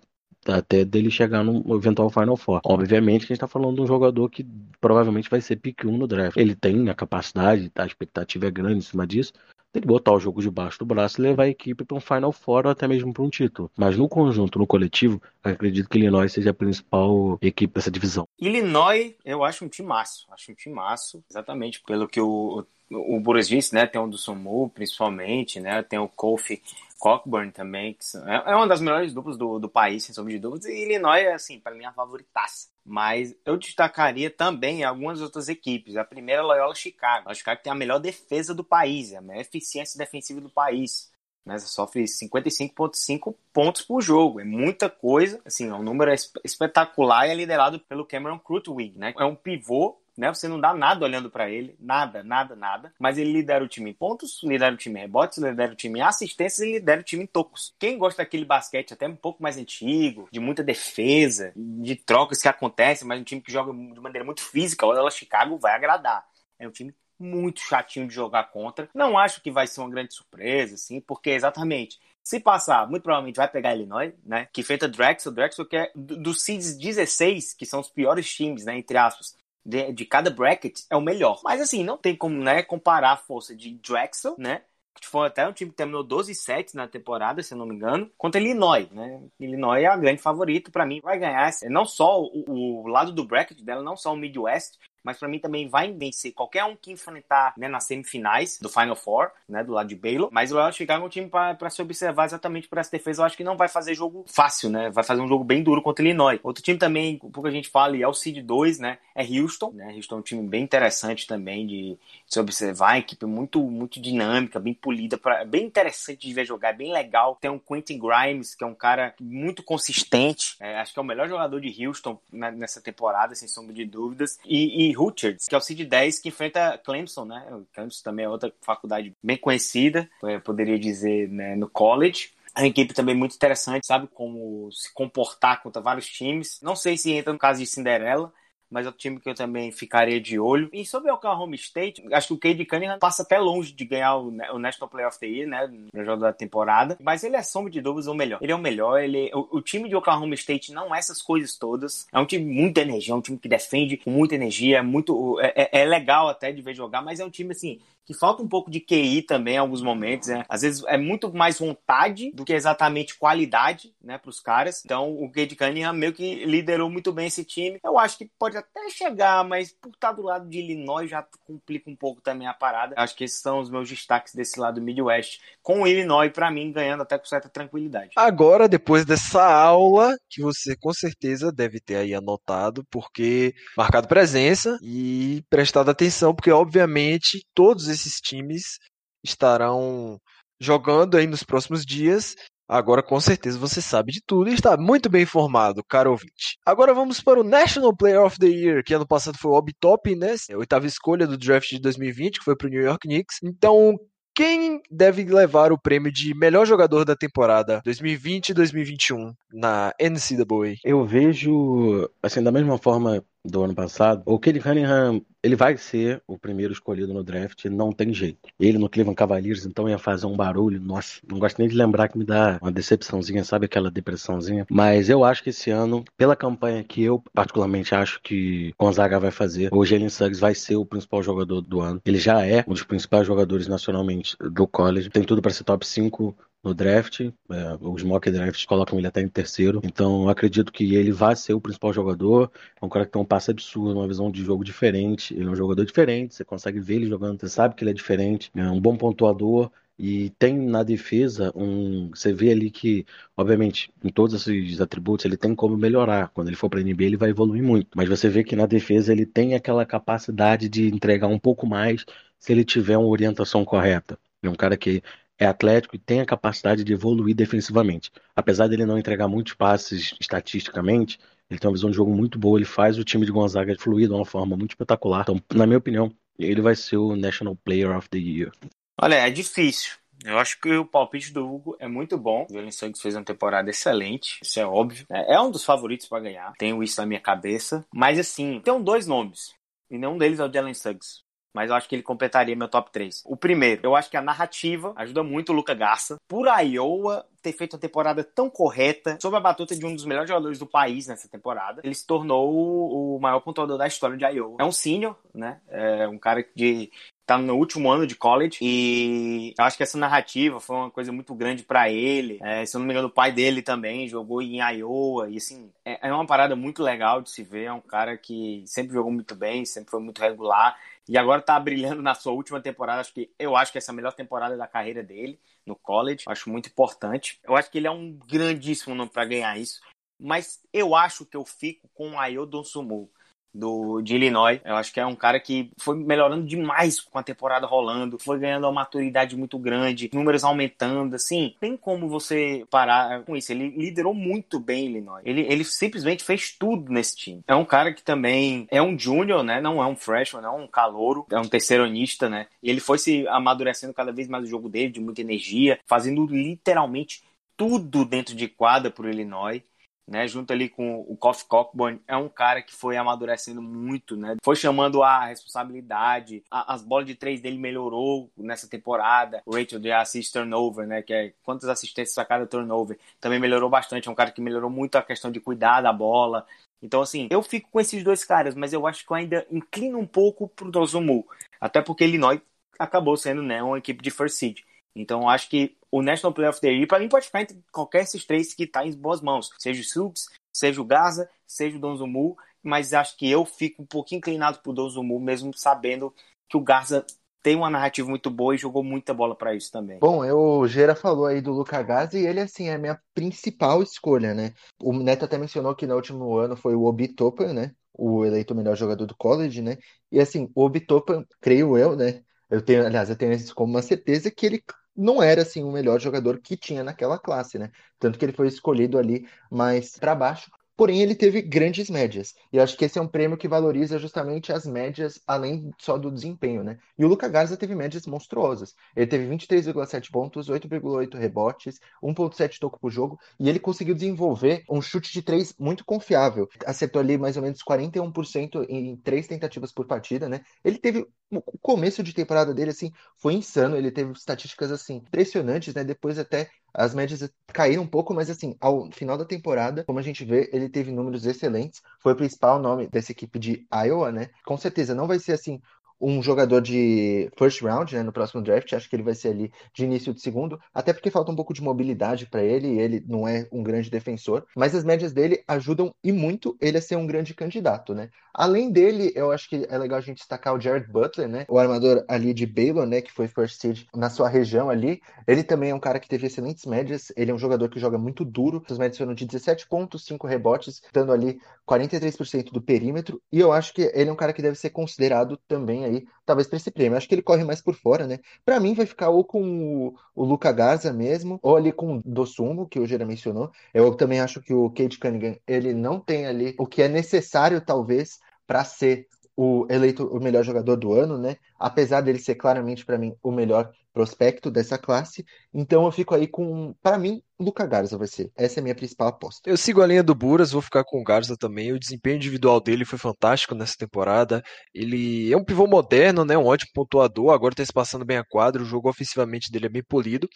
até dele chegar no eventual Final Four. Obviamente que a gente está falando de um jogador que provavelmente vai ser pick 1 no draft. Ele tem a capacidade, a expectativa é grande em cima disso, ele botar o jogo debaixo do braço e levar a equipe para um Final Four ou até mesmo para um título. Mas no conjunto, no coletivo, acredito que Illinois seja a principal equipe dessa divisão. Illinois, eu acho um time maço. Acho um time maço, exatamente pelo que o, o, disse, né? Tem o do Sumu, principalmente, né? Tem o Kofi Cockburn também, que é, é uma das melhores duplas do, do país, sem sombra de dúvidas, e Illinois é, assim, para mim, a favoritaça. Mas eu destacaria também algumas outras equipes. A primeira é Loyola Chicago. A Chicago tem a melhor defesa do país, a melhor eficiência defensiva do país. Né? Sofre 55,5 pontos por jogo. É muita coisa. Assim, é um número espetacular e é liderado pelo Cameron Krutwig. Né? É um pivô né? Você não dá nada olhando para ele, nada, nada, nada. Mas ele lidera o time em pontos, lidera o time em rebotes, lidera o time em assistências e lidera o time em tocos. Quem gosta daquele basquete até um pouco mais antigo, de muita defesa, de trocas que acontecem, mas um time que joga de maneira muito física, o Ela Chicago vai agradar. É um time muito chatinho de jogar contra. Não acho que vai ser uma grande surpresa, assim, porque exatamente se passar, muito provavelmente vai pegar Illinois, né? Que feita Drexel, Drexel que é dos seeds 16, que são os piores times, né? Entre aspas, de, de cada bracket é o melhor. Mas assim, não tem como né, comparar a força de Drexel, né? que foi até um time que terminou 12 7 na temporada, se eu não me engano, contra Illinois, né? Illinois é a grande favorito, para mim vai ganhar não só o, o, lado do bracket dela, não só o Midwest, mas para mim também vai vencer qualquer um que enfrentar né, nas semifinais do Final Four, né, do lado de Baylor. Mas acho que é um time para se observar exatamente por essa defesa. Eu acho que não vai fazer jogo fácil, né? Vai fazer um jogo bem duro contra Illinois. Outro time também, pouco a gente fala, e é o Seed 2, né? É Houston, né? Houston é um time bem interessante também de se observar, equipe muito, muito dinâmica, bem polida, pra, bem interessante de ver jogar, bem legal. Tem o Quentin Grimes, que é um cara muito consistente, é, acho que é o melhor jogador de Houston nessa temporada, sem sombra de dúvidas. E, e Richards, que é o Seed 10, que enfrenta Clemson, né? O Clemson também é outra faculdade bem conhecida, poderia dizer, né, no college. A equipe também muito interessante, sabe como se comportar contra vários times. Não sei se entra no caso de Cinderela, mas é o time que eu também ficaria de olho. E sobre o Oklahoma State, acho que o Cade Cunningham passa até longe de ganhar o, National Player of né, no jogo da temporada, mas ele é sombra de dúvidas o melhor. Ele é o melhor, ele o, o, time de Oklahoma State não é essas coisas todas. É um time muita energia, é um time que defende com muita energia, é muito é, é, é legal até de ver jogar, mas é um time assim que falta um pouco de QI também em alguns momentos, né? Às vezes é muito mais vontade do que exatamente qualidade, né, para os caras. Então o Cade Cunningham meio que liderou muito bem esse time. Eu acho que pode até chegar, mas por estar do lado de Illinois já complica um pouco também a parada. Acho que esses são os meus destaques desse lado do Midwest, com o Illinois para mim ganhando até com certa tranquilidade. Agora, depois dessa aula que você com certeza deve ter aí anotado, porque marcado presença e prestado atenção, porque obviamente todos esses times estarão jogando aí nos próximos dias. Agora com certeza você sabe de tudo e está muito bem informado, caro ouvinte. Agora vamos para o National Player of the Year, que ano passado foi o Top, né? A oitava escolha do draft de 2020, que foi para o New York Knicks. Então, quem deve levar o prêmio de melhor jogador da temporada 2020 e 2021 na NCAA? Eu vejo, assim, da mesma forma do ano passado, o Kate Cunningham, ele vai ser o primeiro escolhido no draft, não tem jeito. Ele no Cleveland Cavaliers, então ia fazer um barulho, nossa, não gosto nem de lembrar que me dá uma decepçãozinha, sabe aquela depressãozinha? Mas eu acho que esse ano, pela campanha que eu particularmente acho que Gonzaga vai fazer, o Jalen Suggs vai ser o principal jogador do ano. Ele já é um dos principais jogadores nacionalmente do college, tem tudo para ser top 5 no draft. É, os mock drafts colocam ele até em terceiro. Então acredito que ele vai ser o principal jogador. É um cara que tem um passe absurdo, uma visão de jogo diferente. Ele é um jogador diferente, você consegue ver ele jogando, você sabe que ele é diferente. É um bom pontuador. E tem na defesa um. Você vê ali que, obviamente, em todos esses atributos, ele tem como melhorar. Quando ele for para a NBA, ele vai evoluir muito. Mas você vê que na defesa ele tem aquela capacidade de entregar um pouco mais se ele tiver uma orientação correta. É um cara que é atlético e tem a capacidade de evoluir defensivamente. Apesar dele não entregar muitos passes estatisticamente, ele tem uma visão de jogo muito boa, ele faz o time de Gonzaga fluir de uma forma muito espetacular. Então, na minha opinião, ele vai ser o National Player of the Year. Olha, é difícil. Eu acho que o palpite do Hugo é muito bom. O Jalen Suggs fez uma temporada excelente, isso é óbvio. É um dos favoritos para ganhar, tenho isso na minha cabeça. Mas assim, tem dois nomes, e nenhum deles é o Jalen Suggs mas eu acho que ele completaria meu top 3. O primeiro, eu acho que a narrativa ajuda muito o Luca Garça. Por Iowa ter feito uma temporada tão correta, sob a batuta de um dos melhores jogadores do país nessa temporada, ele se tornou o maior pontuador da história de Iowa. É um senior, né? É um cara de tá no último ano de college e eu acho que essa narrativa foi uma coisa muito grande para ele. É, se eu não me engano, o pai dele também jogou em Iowa e assim é, é uma parada muito legal de se ver. É um cara que sempre jogou muito bem, sempre foi muito regular e agora tá brilhando na sua última temporada. Acho que eu acho que essa é a melhor temporada da carreira dele no college. Acho muito importante. Eu acho que ele é um grandíssimo nome para ganhar isso. Mas eu acho que eu fico com o Ayo Donsumu do, de Illinois. Eu acho que é um cara que foi melhorando demais com a temporada rolando, foi ganhando uma maturidade muito grande, números aumentando, assim, tem como você parar com isso. Ele liderou muito bem Illinois. Ele, ele simplesmente fez tudo nesse time. É um cara que também é um júnior, né? Não é um freshman, não é um calouro, é um terceironista, né? E ele foi se amadurecendo cada vez mais o jogo dele, de muita energia, fazendo literalmente tudo dentro de quadra pro Illinois né, junto ali com o Kofi Cockburn, é um cara que foi amadurecendo muito, né, foi chamando a responsabilidade, a, as bolas de três dele melhorou nessa temporada, o Rachel de assist turnover, né, que é quantas assistências a cada turnover, também melhorou bastante, é um cara que melhorou muito a questão de cuidar da bola, então assim, eu fico com esses dois caras, mas eu acho que eu ainda inclino um pouco pro Dozumu, até porque Illinois acabou sendo, né, uma equipe de first seed, então acho que o National Player of the Year, para mim, pode ficar entre qualquer desses três que está em boas mãos. Seja o Subs, seja o Gaza, seja o Donzumu, mas acho que eu fico um pouquinho inclinado pro Donzumu, mesmo sabendo que o Gaza tem uma narrativa muito boa e jogou muita bola para isso também. Bom, eu, o Gera falou aí do Luca Gaza e ele, assim, é a minha principal escolha, né? O Neto até mencionou que no último ano foi o Obi Topan, né? O eleito melhor jogador do college, né? E assim, o Obi Topan, creio eu, né? Eu tenho, aliás, eu tenho como uma certeza que ele não era assim o melhor jogador que tinha naquela classe, né? Tanto que ele foi escolhido ali mais para baixo porém ele teve grandes médias. E eu acho que esse é um prêmio que valoriza justamente as médias, além só do desempenho, né? E o Luca Garza teve médias monstruosas. Ele teve 23,7 pontos, 8,8 rebotes, 1,7 toco por jogo, e ele conseguiu desenvolver um chute de três muito confiável. Acertou ali mais ou menos 41% em três tentativas por partida, né? Ele teve o começo de temporada dele assim foi insano, ele teve estatísticas assim impressionantes, né? Depois até as médias caíram um pouco, mas assim, ao final da temporada, como a gente vê, ele teve números excelentes. Foi o principal nome dessa equipe de Iowa, né? Com certeza não vai ser assim um jogador de first round, né, no próximo draft. Acho que ele vai ser ali de início de segundo, até porque falta um pouco de mobilidade para ele. Ele não é um grande defensor, mas as médias dele ajudam e muito ele a ser um grande candidato, né? Além dele, eu acho que é legal a gente destacar o Jared Butler, né? O armador ali de Baylor, né, que foi first seed na sua região ali. Ele também é um cara que teve excelentes médias. Ele é um jogador que joga muito duro. As médias foram de 17 pontos, 5 rebotes, dando ali 43% do perímetro. E eu acho que ele é um cara que deve ser considerado também aí, talvez para esse prêmio. Acho que ele corre mais por fora, né? Para mim vai ficar ou com o, o Luca Garza mesmo, ou ali com o Dossumo, que o Gera mencionou. Eu também acho que o Cade Cunningham, ele não tem ali o que é necessário talvez para ser o eleito o melhor jogador do ano, né? Apesar dele ser claramente para mim o melhor prospecto dessa classe. Então eu fico aí com, para mim, Luca Garza vai ser. Essa é a minha principal aposta. Eu sigo a linha do Buras, vou ficar com o Garza também. O desempenho individual dele foi fantástico nessa temporada. Ele é um pivô moderno, né? Um ótimo pontuador. Agora está se passando bem a quadro. O jogo ofensivamente dele é bem polido.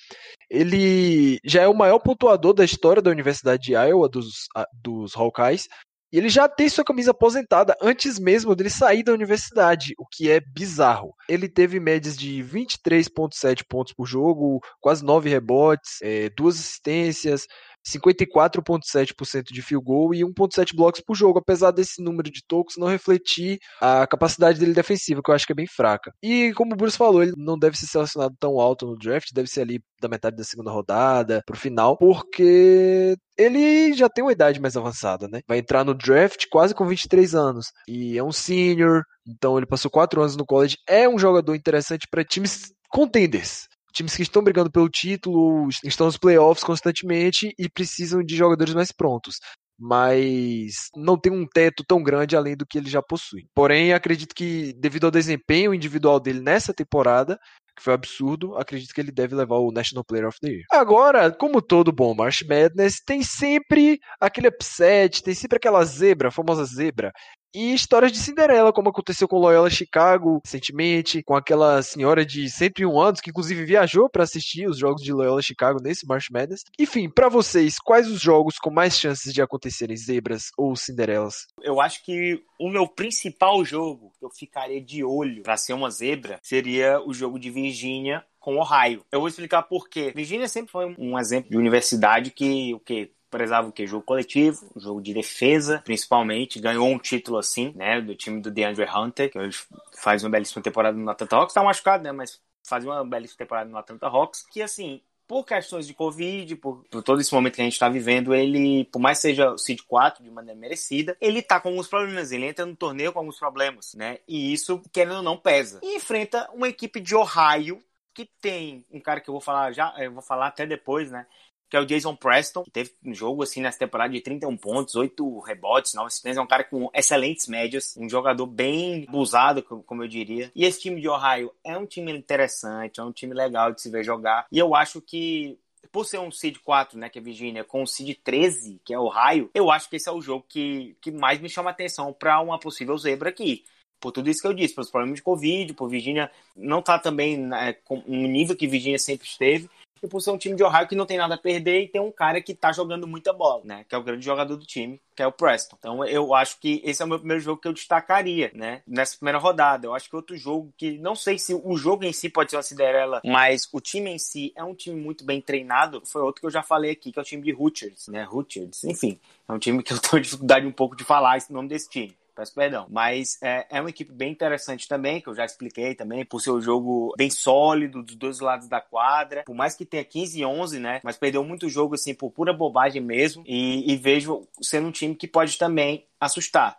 Ele já é o maior pontuador da história da Universidade de Iowa, dos, dos Hawkeyes. E ele já tem sua camisa aposentada antes mesmo dele sair da universidade, o que é bizarro. Ele teve médias de 23,7 pontos por jogo, quase 9 rebotes, é, duas assistências, 54,7% de field goal e 1,7 blocos por jogo, apesar desse número de tocos não refletir a capacidade dele defensiva, que eu acho que é bem fraca. E como o Bruce falou, ele não deve ser selecionado tão alto no draft, deve ser ali da metade da segunda rodada pro final, porque ele já tem uma idade mais avançada, né? Vai entrar no draft quase com 23 anos e é um senior, então ele passou 4 anos no college, é um jogador interessante para times contenders times que estão brigando pelo título, estão nos playoffs constantemente e precisam de jogadores mais prontos. Mas não tem um teto tão grande além do que ele já possui. Porém, acredito que, devido ao desempenho individual dele nessa temporada, que foi absurdo, acredito que ele deve levar o National Player of the Year. Agora, como todo bom March Madness, tem sempre aquele upset, tem sempre aquela zebra, a famosa zebra, e histórias de Cinderela, como aconteceu com Loyola Chicago recentemente, com aquela senhora de 101 anos que inclusive viajou para assistir os jogos de Loyola Chicago nesse March Madness. Enfim, para vocês, quais os jogos com mais chances de acontecerem zebras ou Cinderelas? Eu acho que o meu principal jogo que eu ficaria de olho para ser uma zebra seria o jogo de Virgínia com Ohio. Eu vou explicar por quê. Virgínia sempre foi um exemplo de universidade que o que prezava o que? Jogo coletivo, jogo de defesa, principalmente. Ganhou um título assim, né? Do time do DeAndre Hunter, que hoje faz uma belíssima temporada no Atlanta Hawks. Tá machucado, né? Mas faz uma belíssima temporada no Atlanta Hawks. Que assim, por questões de Covid, por, por, todo esse momento que a gente está vivendo, ele, por mais seja o Seed 4 de maneira merecida, ele tá com alguns problemas. Ele entra no torneio com alguns problemas, né? E isso, querendo ou não, pesa. E enfrenta uma equipe de Ohio que tem um cara que eu vou falar já, eu vou falar até depois, né? Que é o Jason Preston, que teve um jogo assim nessa temporada de 31 pontos, 8 rebotes, 9 assistências, é um cara com excelentes médias, um jogador bem abusado, como eu diria. E esse time de Ohio é um time interessante, é um time legal de se ver jogar. E eu acho que por ser um seed 4, né, que é Virginia, com o seed 13, que é Ohio, eu acho que esse é o jogo que, que mais me chama atenção para uma possível zebra aqui por tudo isso que eu disse, pelos problemas de Covid, por Virginia não tá também né, com um nível que Virginia sempre esteve e por ser um time de Ohio que não tem nada a perder e tem um cara que tá jogando muita bola, né? Que é o grande jogador do time, que é o Preston. Então eu acho que esse é o meu primeiro jogo que eu destacaria, né? Nessa primeira rodada. Eu acho que outro jogo que não sei se o jogo em si pode ser uma Cinderela, mas o time em si é um time muito bem treinado. Foi outro que eu já falei aqui, que é o time de Hooters, né? Hooters, enfim. É um time que eu tenho dificuldade um pouco de falar esse nome desse time peço perdão. Mas é, é, uma equipe bem interessante também, que eu já expliquei também, por seu jogo bem sólido dos dois lados da quadra. Por mais que tenha 15 e 11, né? Mas perdeu muito jogo, assim, por pura bobagem mesmo. E, e vejo sendo um time que pode também assustar.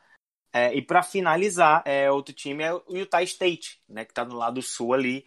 É, e para finalizar, é, outro time é o Utah State, né? Que tá do lado sul ali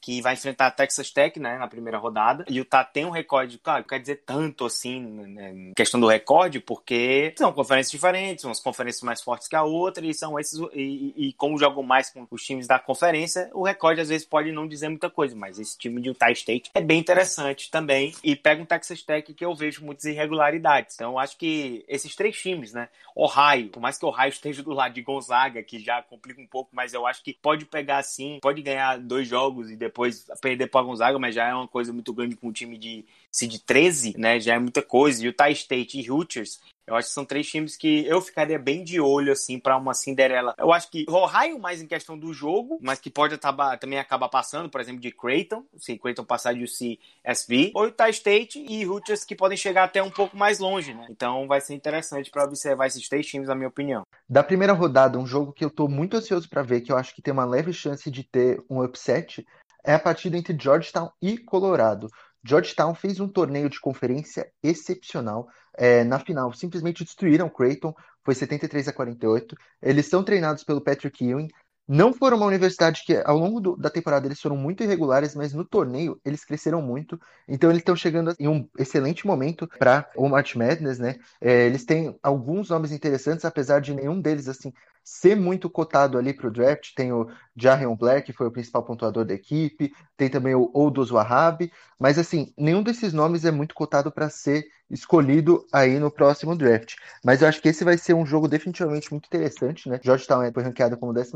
que vai enfrentar a Texas Tech, né, na primeira rodada. E o Utah tem um recorde, claro, não quer dizer tanto assim, né, questão do recorde, porque são conferências diferentes, umas conferências mais fortes que a outra, e são esses, e, e, como jogam mais com os times da conferência, o recorde às vezes pode não dizer muita coisa, mas esse time de Utah State é bem interessante também, e pega um Texas Tech que eu vejo muitas irregularidades. Então eu acho que esses três times, né, Ohio, por mais que Ohio esteja do lado de Gonzaga, que já complica um pouco, mas eu acho que pode pegar assim, pode ganhar dois jogos e depois perder para Gonzaga, mas já é uma coisa muito grande com um time de, de 13, né? Já é muita coisa. E o Utah State e Hooters eu acho que são três times que eu ficaria bem de olho, assim, para uma Cinderela. Eu acho que Ohio mais em questão do jogo, mas que pode acabar, também acabar passando, por exemplo, de Creighton, se Creighton passar de UCSB, ou Utah State e Rutgers que podem chegar até um pouco mais longe, né? Então vai ser interessante para observar esses três times, na minha opinião. Da primeira rodada, um jogo que eu tô muito ansioso para ver, que eu acho que tem uma leve chance de ter um upset, é a partida entre Georgetown e Colorado. Georgetown fez um torneio de conferência excepcional. É, na final, simplesmente destruíram Creighton, foi 73 a 48. Eles são treinados pelo Patrick Ewing. Não foram uma universidade que, ao longo do, da temporada, eles foram muito irregulares, mas no torneio eles cresceram muito. Então, eles estão chegando em um excelente momento para o March Madness, né? É, eles têm alguns nomes interessantes, apesar de nenhum deles, assim, ser muito cotado ali para o draft. Tem o Jarion Black, que foi o principal pontuador da equipe, tem também o Odos Wahab, mas assim, nenhum desses nomes é muito cotado para ser escolhido aí no próximo draft. Mas eu acho que esse vai ser um jogo definitivamente muito interessante, né? Georgetown foi ranqueado como 12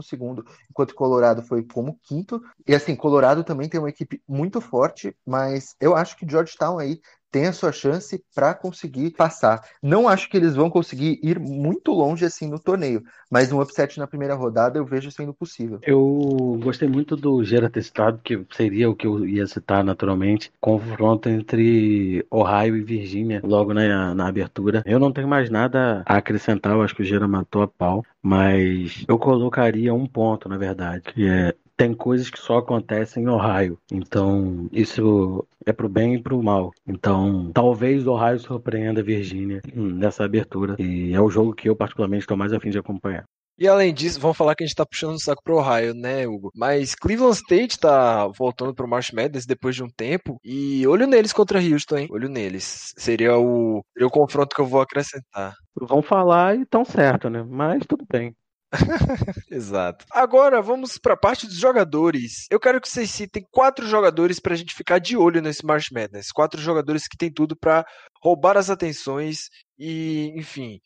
enquanto Colorado foi como quinto. E assim, Colorado também tem uma equipe muito forte, mas eu acho que Georgetown aí tem a sua chance para conseguir passar. Não acho que eles vão conseguir ir muito longe assim no torneio, mas um upset na primeira rodada eu vejo sendo possível. Eu gostei muito do Gera testado, que seria o que eu ia citar naturalmente, confronto entre Ohio e Virgínia logo na, na abertura. Eu não tenho mais nada a acrescentar, eu acho que o Gera matou a pau, mas eu colocaria um ponto, na verdade, que é tem coisas que só acontecem em Ohio. Então, isso é pro bem e pro mal. Então, talvez Ohio surpreenda a Virgínia nessa abertura. E é o jogo que eu, particularmente, estou mais afim de acompanhar. E além disso, vamos falar que a gente tá puxando o saco pro Ohio, né, Hugo? Mas Cleveland State tá voltando pro March Madness depois de um tempo. E olho neles contra Houston, hein? Olho neles. Seria o, seria o confronto que eu vou acrescentar. Vão falar e tão certo, né? Mas tudo bem. Exato. Agora vamos para a parte dos jogadores. Eu quero que vocês citem quatro jogadores para a gente ficar de olho nesse March Madness. Quatro jogadores que tem tudo para roubar as atenções e, enfim,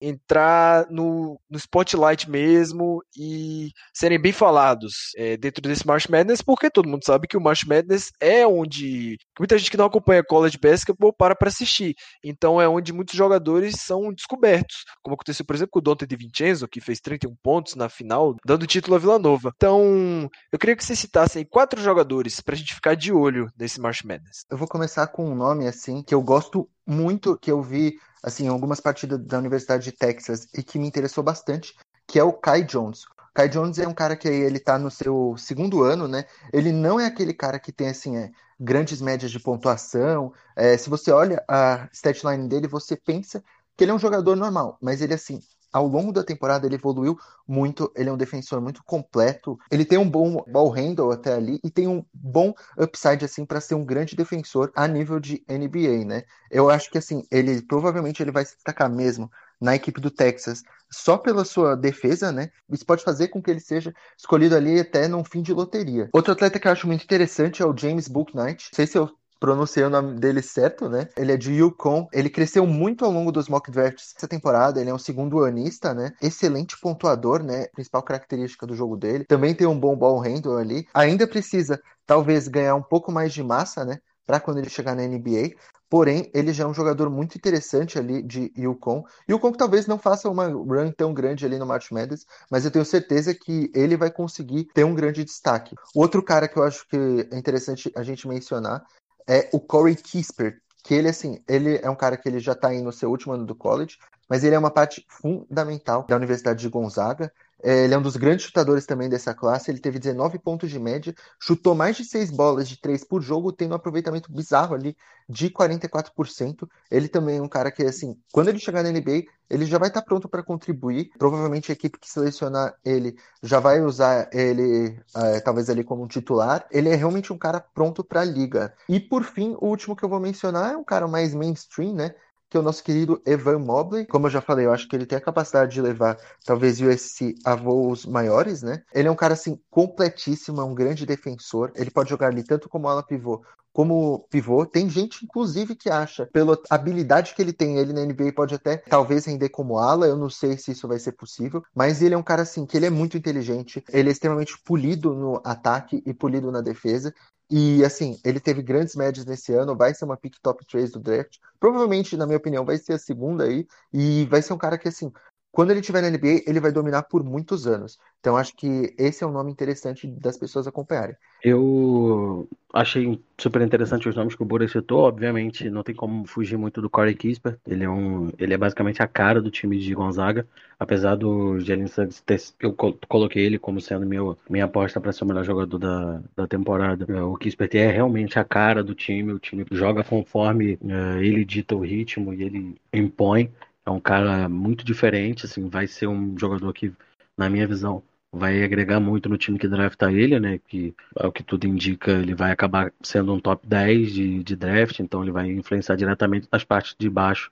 entrar no, no spotlight mesmo e serem bem falados é, dentro desse March Madness, porque todo mundo sabe que o March Madness é onde muita gente que não acompanha college basketball para para assistir. Então é onde muitos jogadores são descobertos, como aconteceu, por exemplo, com o Dante de Vincenzo, que fez 31 pontos na final, dando título a Vila Nova. Então, eu queria que vocês citassem quatro jogadores para a gente ficar de olho nesse March Madness. Eu vou começar com um nome assim que eu gosto muito, que eu vi assim, algumas partidas da Universidade de Texas e que me interessou bastante, que é o Kai Jones. Kai Jones é um cara que ele tá no seu segundo ano, né? Ele não é aquele cara que tem, assim, é, grandes médias de pontuação. É, se você olha a statline dele, você pensa que ele é um jogador normal, mas ele, assim, ao longo da temporada ele evoluiu muito, ele é um defensor muito completo, ele tem um bom ball handle até ali e tem um bom upside assim para ser um grande defensor a nível de NBA, né? Eu acho que assim, ele provavelmente ele vai se destacar mesmo na equipe do Texas só pela sua defesa, né? Isso pode fazer com que ele seja escolhido ali até num fim de loteria. Outro atleta que eu acho muito interessante é o James Booknight. Não sei se eu pronunciei o nome dele certo, né? Ele é de Yukon. Ele cresceu muito ao longo dos mock drafts essa temporada. Ele é um segundo anista, né? Excelente pontuador, né? Principal característica do jogo dele. Também tem um bom ball handle ali. Ainda precisa, talvez, ganhar um pouco mais de massa, né? Para quando ele chegar na NBA. Porém, ele já é um jogador muito interessante ali de Yukon. Yukon que talvez não faça uma run tão grande ali no March Madness, mas eu tenho certeza que ele vai conseguir ter um grande destaque. Outro cara que eu acho que é interessante a gente mencionar é o Corey Kispert, que ele, assim, ele é um cara que ele já está aí no seu último ano do college, mas ele é uma parte fundamental da Universidade de Gonzaga. É, ele é um dos grandes chutadores também dessa classe. Ele teve 19 pontos de média, chutou mais de 6 bolas de 3 por jogo, tendo um aproveitamento bizarro ali de 44%. Ele também é um cara que, assim, quando ele chegar na NBA, ele já vai estar pronto para contribuir. Provavelmente a equipe que selecionar ele já vai usar ele, é, talvez ali como um titular. Ele é realmente um cara pronto para a liga. E por fim, o último que eu vou mencionar é um cara mais mainstream, né? Que é o nosso querido Evan Mobley. Como eu já falei, eu acho que ele tem a capacidade de levar talvez o USC a voos maiores, né? Ele é um cara assim completíssimo, é um grande defensor. Ele pode jogar ali tanto como ala pivô como pivô. Tem gente, inclusive, que acha, pela habilidade que ele tem, ele na NBA pode até talvez render como ala. Eu não sei se isso vai ser possível, mas ele é um cara assim que ele é muito inteligente, ele é extremamente polido no ataque e polido na defesa. E assim, ele teve grandes médias nesse ano, vai ser uma pick top 3 do draft. Provavelmente, na minha opinião, vai ser a segunda aí. E vai ser um cara que, assim, quando ele estiver na NBA, ele vai dominar por muitos anos. Então, acho que esse é um nome interessante das pessoas acompanharem. Eu achei super interessante os nomes que o Bura citou. Obviamente, não tem como fugir muito do Corey Kispert. Ele é, um, ele é basicamente a cara do time de Gonzaga. Apesar do Jalen Suggs ter, eu coloquei ele como sendo meu, minha aposta para ser o melhor jogador da, da temporada. É, o Kispert é realmente a cara do time. O time joga conforme uh, ele dita o ritmo e ele impõe. É um cara muito diferente, assim, vai ser um jogador que, na minha visão, vai agregar muito no time que drafta ele, né? Que ao que tudo indica, ele vai acabar sendo um top 10 de, de draft, então ele vai influenciar diretamente nas partes de baixo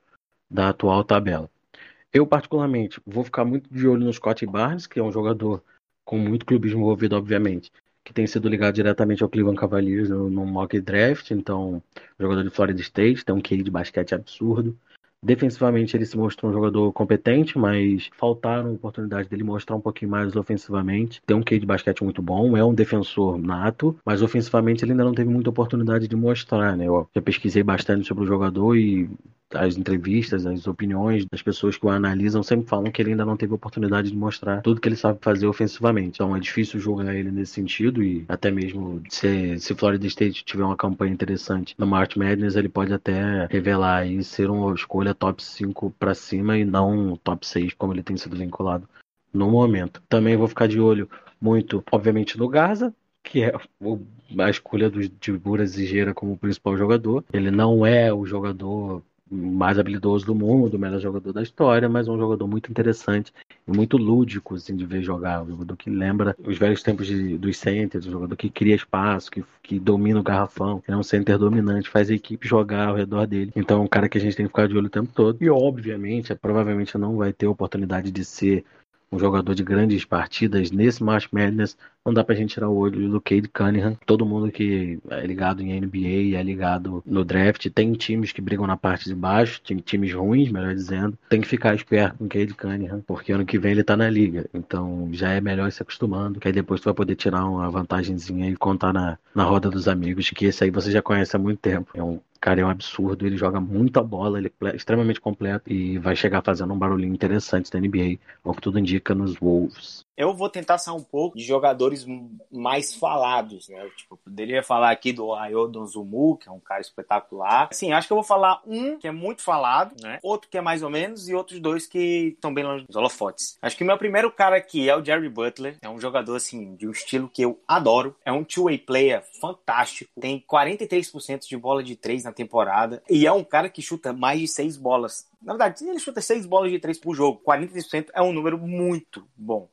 da atual tabela. Eu, particularmente, vou ficar muito de olho no Scott Barnes, que é um jogador com muito clubismo envolvido, obviamente, que tem sido ligado diretamente ao Cleveland Cavaliers no, no mock draft, então, jogador de Florida State, tem um QI de basquete absurdo. Defensivamente ele se mostrou um jogador competente, mas faltaram oportunidades dele mostrar um pouquinho mais ofensivamente. Tem um QI de basquete muito bom, é um defensor nato, mas ofensivamente ele ainda não teve muita oportunidade de mostrar, né? Eu já pesquisei bastante sobre o jogador e as entrevistas, as opiniões das pessoas que o analisam sempre falam que ele ainda não teve oportunidade de mostrar tudo que ele sabe fazer ofensivamente. Então é difícil julgar ele nesse sentido e até mesmo se, se Florida State tiver uma campanha interessante no March Madness, ele pode até revelar e ser uma escolha top 5 para cima e não top 6 como ele tem sido vinculado no momento. Também vou ficar de olho muito, obviamente, no Garza, que é a escolha do, de Buras e Gera como principal jogador. Ele não é o jogador mais habilidoso do mundo, o melhor jogador da história, mas um jogador muito interessante e muito lúdico assim, de ver jogar. Um jogador que lembra os velhos tempos de, dos centers, um jogador que cria espaço, que, que domina o garrafão, que é um center dominante, faz a equipe jogar ao redor dele. Então é um cara que a gente tem que ficar de olho o tempo todo. E obviamente, provavelmente não vai ter oportunidade de ser um jogador de grandes partidas nesse March Madness, não dá pra gente tirar o olho do Cade Cunningham. Todo mundo que é ligado em NBA, é ligado no draft, tem times que brigam na parte de baixo, times ruins, melhor dizendo. Tem que ficar esperto com o Cade Cunningham, porque ano que vem ele tá na liga. Então já é melhor se acostumando, que aí depois tu vai poder tirar uma vantagemzinha e contar na, na roda dos amigos, que esse aí você já conhece há muito tempo. É um cara é um absurdo, ele joga muita bola, ele é extremamente completo e vai chegar fazendo um barulhinho interessante da NBA, ao que tudo indica nos Wolves. Eu vou tentar sair um pouco de jogadores mais falados, né? Tipo, eu poderia falar aqui do Ayodon Zumu, que é um cara espetacular. Sim, acho que eu vou falar um que é muito falado, né? Outro que é mais ou menos e outros dois que estão bem longe dos holofotes. Acho que o meu primeiro cara aqui é o Jerry Butler. É um jogador, assim, de um estilo que eu adoro. É um two-way player fantástico. Tem 43% de bola de três na temporada. E é um cara que chuta mais de seis bolas. Na verdade, ele chuta seis bolas de três por jogo. 43% é um número muito bom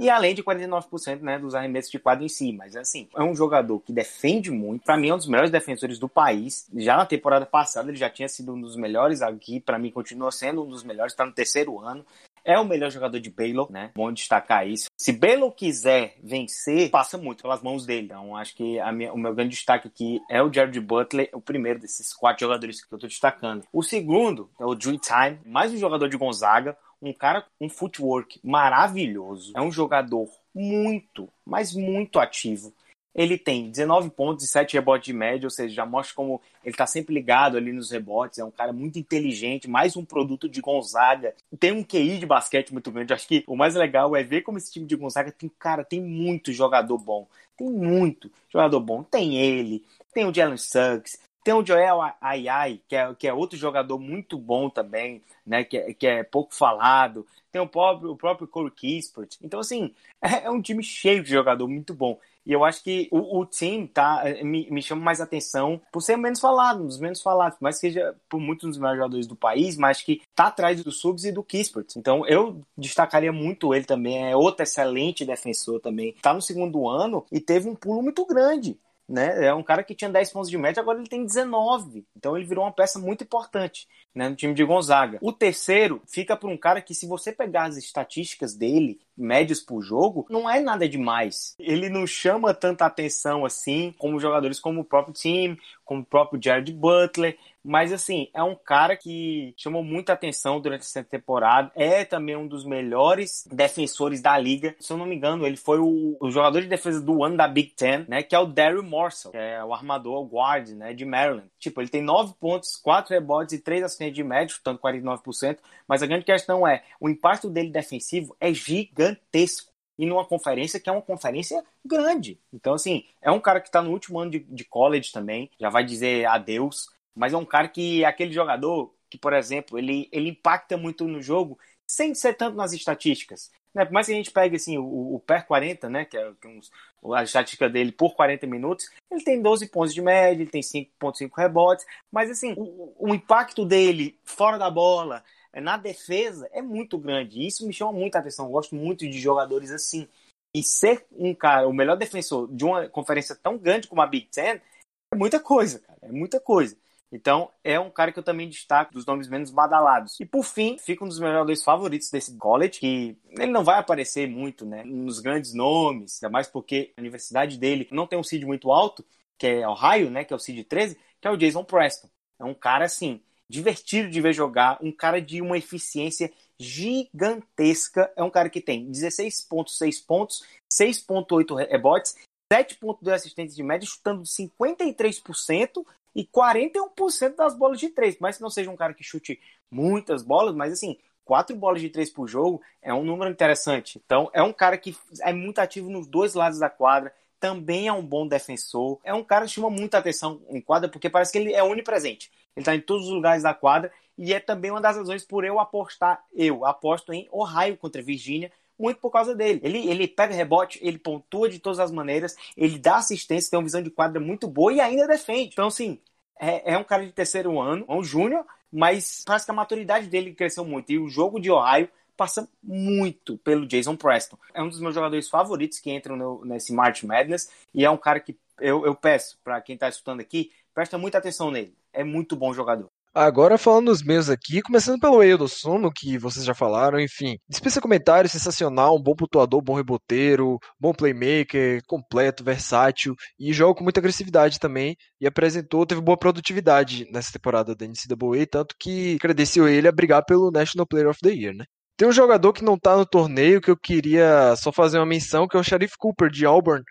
e além de 49% né, dos arremessos de quadro em si. Mas assim, é um jogador que defende muito. Para mim, é um dos melhores defensores do país. Já na temporada passada, ele já tinha sido um dos melhores aqui. Para mim, continua sendo um dos melhores. Está no terceiro ano. É o melhor jogador de Baylor, né? Bom destacar isso. Se Baylor quiser vencer, passa muito pelas mãos dele. Então, acho que minha, o meu grande destaque aqui é o Jared Butler, o primeiro desses quatro jogadores que eu tô destacando. O segundo é o Drew Time, mais um jogador de Gonzaga um cara com footwork maravilhoso. É um jogador muito, mas muito ativo. Ele tem 19 pontos e 7 rebotes de média, ou seja, já mostra como ele está sempre ligado ali nos rebotes. É um cara muito inteligente, mais um produto de Gonzaga. Tem um QI de basquete muito grande. Acho que o mais legal é ver como esse time de Gonzaga tem, cara, tem muito jogador bom. Tem muito jogador bom. Tem ele, tem o Jalen Suggs, tem o Joel Ayai, que é, que é outro jogador muito bom também, né? Que, é, que é pouco falado. Tem o próprio, o próprio Corey Kispert. Então, assim, é, um time cheio de jogador muito bom. E eu acho que o, o time tá, me, me chama mais atenção por ser menos falado, dos menos falados, mas seja por muitos dos melhores jogadores do país, mas que tá atrás do Subs e do Kispert. Então eu destacaria muito ele também, é outro excelente defensor também. Tá no segundo ano e teve um pulo muito grande né? É um cara que tinha 10 pontos de média, agora ele tem 19. Então ele virou uma peça muito importante né, no time de Gonzaga. O terceiro fica para um cara que, se você pegar as estatísticas dele, médios por jogo, não é nada demais. Ele não chama tanta atenção assim como jogadores como o próprio time, como o próprio Jared Butler. Mas assim, é um cara que chamou muita atenção durante essa temporada. É também um dos melhores defensores da liga. Se eu não me engano, ele foi o, o jogador de defesa do ano da Big Ten, né? Que é o Daryl Morsell, que é o armador, o guard, né? De Maryland. Tipo, ele tem 9 pontos, 4 rebotes e 3 assistências de médio, chutando 49%. Mas a grande questão é, o impacto dele defensivo é gigantesco e numa conferência que é uma conferência grande. Então, assim, é um cara que está no último ano de, de, college também, já vai dizer adeus mas é um cara que é aquele jogador que, por exemplo, ele, ele impacta muito no jogo sem ser tanto nas estatísticas. Né? Por mais que a gente pegue assim, o, o PER 40, né, que é uns, a estatística dele por 40 minutos, ele tem 12 pontos de média, ele tem 5.5 rebotes, mas assim, o, o impacto dele fora da bola, na defesa, é muito grande. Isso me chama muita atenção. Eu gosto muito de jogadores assim. E ser um cara, o melhor defensor de uma conferência tão grande como a Big Ten, é muita coisa, cara. É muita coisa. Então, é um cara que eu também destaco dos nomes menos badalados. E por fim, fica um dos jogadores favoritos desse college, que ele não vai aparecer muito, né, nos grandes nomes, ainda mais porque a universidade dele não tem um seed muito alto, que é Ohio, né, que é o seed 13, que é o Jason Preston. É um cara assim, divertido de ver jogar, um cara de uma eficiência gigantesca. É um cara que tem 16,6 pontos, 6,8 rebotes, 7,2 assistentes de média, chutando 53% e 41% das bolas de três. Mas não seja um cara que chute muitas bolas, mas assim, quatro bolas de três por jogo é um número interessante. Então, é um cara que é muito ativo nos dois lados da quadra, também é um bom defensor. É um cara que chama muita atenção em quadra, porque parece que ele é onipresente. Ele está em todos os lugares da quadra e é também uma das razões por eu apostar, eu aposto em Ohio contra Virgínia, muito por causa dele. Ele, ele pega rebote, ele pontua de todas as maneiras, ele dá assistência, tem uma visão de quadra muito boa e ainda defende. Então, assim, é, é um cara de terceiro ano, é um júnior, mas parece que a maturidade dele cresceu muito. E o jogo de Ohio passa muito pelo Jason Preston. É um dos meus jogadores favoritos que entram no, nesse March Madness e é um cara que eu, eu peço para quem está escutando aqui, presta muita atenção nele. É muito bom jogador. Agora falando dos meus aqui, começando pelo Eio do Suno, que vocês já falaram, enfim. Dispensa comentário, sensacional, um bom pontuador, bom reboteiro, bom playmaker, completo, versátil e joga com muita agressividade também e apresentou, teve boa produtividade nessa temporada da NCAA, tanto que credenciou ele a brigar pelo National Player of the Year, né? Tem um jogador que não tá no torneio que eu queria só fazer uma menção, que é o Sharif Cooper de Auburn,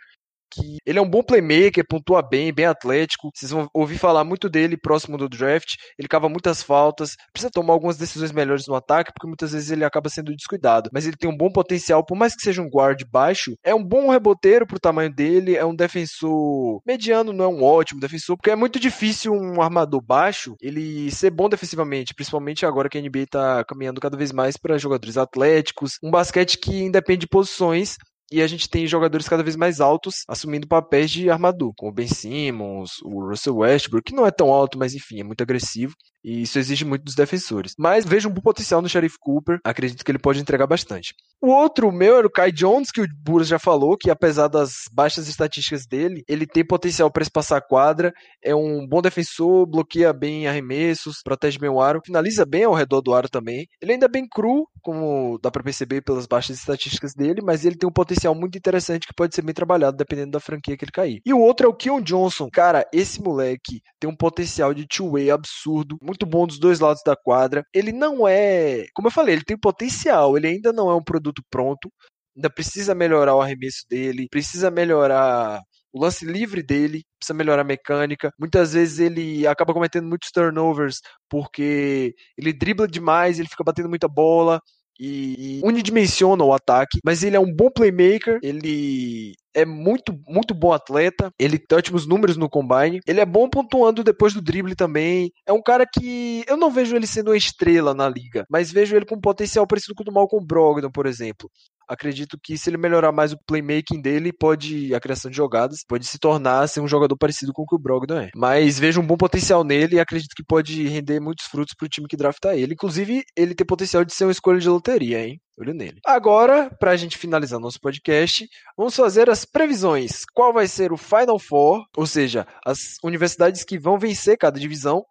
que ele é um bom playmaker, pontua bem, bem atlético. Vocês vão ouvir falar muito dele próximo do draft. Ele cava muitas faltas, precisa tomar algumas decisões melhores no ataque, porque muitas vezes ele acaba sendo descuidado. Mas ele tem um bom potencial, por mais que seja um guard baixo, é um bom reboteiro pro tamanho dele, é um defensor mediano, não é um ótimo defensor, porque é muito difícil um armador baixo ele ser bom defensivamente, principalmente agora que a NBA tá caminhando cada vez mais para jogadores atléticos, um basquete que independe de posições e a gente tem jogadores cada vez mais altos assumindo papéis de armador, como o Ben Simmons, o Russell Westbrook, que não é tão alto, mas enfim, é muito agressivo. E isso exige muito dos defensores. Mas vejo um bom potencial no Sheriff Cooper. Acredito que ele pode entregar bastante. O outro meu era o Kai Jones, que o Buras já falou, que apesar das baixas estatísticas dele, ele tem potencial para espaçar a quadra. É um bom defensor, bloqueia bem arremessos, protege bem o aro, finaliza bem ao redor do aro também. Ele ainda é bem cru, como dá para perceber pelas baixas estatísticas dele, mas ele tem um potencial potencial muito interessante que pode ser bem trabalhado dependendo da franquia que ele cair. E o outro é o Keon Johnson. Cara, esse moleque tem um potencial de two-way absurdo, muito bom dos dois lados da quadra. Ele não é, como eu falei, ele tem potencial, ele ainda não é um produto pronto, ainda precisa melhorar o arremesso dele, precisa melhorar o lance livre dele, precisa melhorar a mecânica. Muitas vezes ele acaba cometendo muitos turnovers porque ele dribla demais, ele fica batendo muita bola e unidimensiona o ataque, mas ele é um bom playmaker, ele é muito, muito bom atleta, ele tem ótimos números no combine, ele é bom pontuando depois do drible também. É um cara que eu não vejo ele sendo uma estrela na liga, mas vejo ele com potencial parecido com o do Malcolm Brogdon, por exemplo acredito que se ele melhorar mais o playmaking dele, pode a criação de jogadas, pode se tornar ser um jogador parecido com o que o Brogdon é. Mas vejo um bom potencial nele e acredito que pode render muitos frutos pro time que draftar ele. Inclusive, ele tem potencial de ser uma escolha de loteria, hein? Olho nele. Agora, pra gente finalizar nosso podcast, vamos fazer as previsões. Qual vai ser o Final Four, ou seja, as universidades que vão vencer cada divisão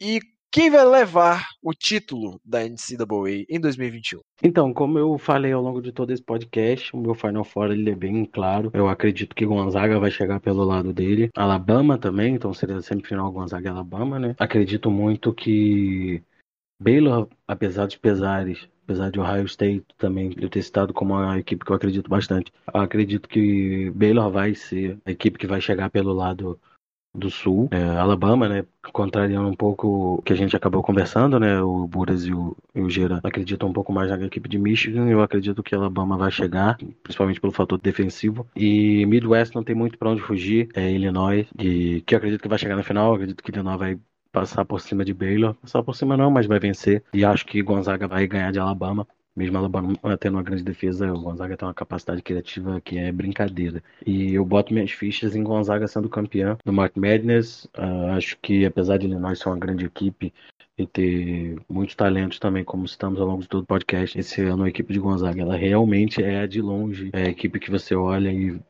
e quem vai levar o título da NCAA em 2021? Então, como eu falei ao longo de todo esse podcast, o meu Final Four ele é bem claro. Eu acredito que Gonzaga vai chegar pelo lado dele. Alabama também, então seria semifinal Gonzaga e Alabama, né? Acredito muito que Baylor, apesar dos pesares, apesar de Ohio State também eu ter citado como uma equipe que eu acredito bastante, acredito que Baylor vai ser a equipe que vai chegar pelo lado do Sul, é, Alabama, né? Contrariando um pouco o que a gente acabou conversando, né? O Buras e o, e o Gera acreditam um pouco mais na equipe de Michigan. Eu acredito que Alabama vai chegar, principalmente pelo fator defensivo. E Midwest não tem muito para onde fugir. É Illinois, e, que eu acredito que vai chegar na final. Eu acredito que Illinois vai passar por cima de Baylor. Passar por cima não, mas vai vencer. E acho que Gonzaga vai ganhar de Alabama. Mesmo Alabama tendo uma grande defesa, o Gonzaga tem uma capacidade criativa que é brincadeira. E eu boto minhas fichas em Gonzaga sendo campeão do Mark Madness. Uh, acho que apesar de nós ser uma grande equipe e ter muitos talentos também, como citamos ao longo de todo o podcast, esse ano a equipe de Gonzaga, ela realmente é de longe é a equipe que você olha e,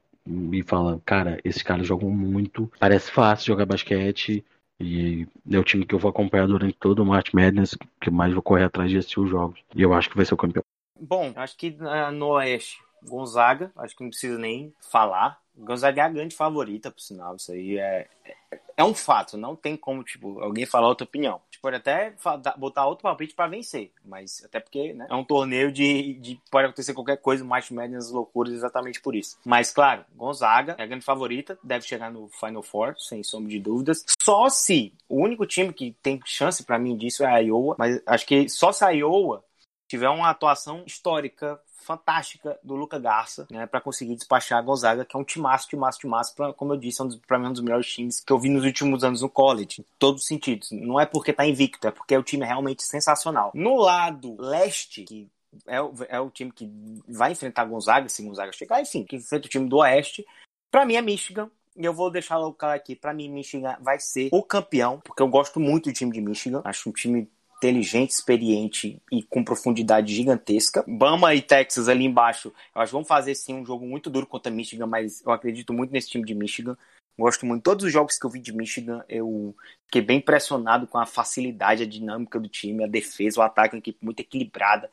e fala, cara, esses caras jogam muito, parece fácil jogar basquete, E é o time que eu vou acompanhar durante todo o March Madness, que mais vou correr atrás de assistir os jogos. E eu acho que vai ser o campeão. Bom, acho que no Oeste, Gonzaga, acho que não precisa nem falar. Gonzaga é a grande favorita, por sinal. Isso aí é, é, é um fato. Não tem como, tipo, alguém falar outra opinião. Pode até botar outro palpite para vencer. Mas até porque né, é um torneio de, de. Pode acontecer qualquer coisa, mais médias loucuras, exatamente por isso. Mas, claro, Gonzaga é a grande favorita. Deve chegar no Final Four, sem sombra de dúvidas. Só se. O único time que tem chance para mim disso é a Iowa. Mas acho que só se a Iowa tiver uma atuação histórica fantástica do Luca Garça, né, para conseguir despachar a Gonzaga, que é um timaço, timaço, timaço, pra, como eu disse, é um pra mim um dos melhores times que eu vi nos últimos anos no college, em todos os sentidos. Não é porque tá invicto, é porque o time é realmente sensacional. No lado leste, que é o, é o time que vai enfrentar Gonzaga, se Gonzaga chegar, enfim, que enfrenta o time do oeste, para mim é Michigan, e eu vou deixar o cara aqui. Para mim, Michigan vai ser o campeão, porque eu gosto muito do time de Michigan. Acho um time inteligente, experiente e com profundidade gigantesca. Bama e Texas ali embaixo, eu acho que vão fazer sim um jogo muito duro contra Michigan, mas eu acredito muito nesse time de Michigan. Gosto muito. Todos os jogos que eu vi de Michigan, eu fiquei bem impressionado com a facilidade, a dinâmica do time, a defesa, o ataque, uma equipe muito equilibrada.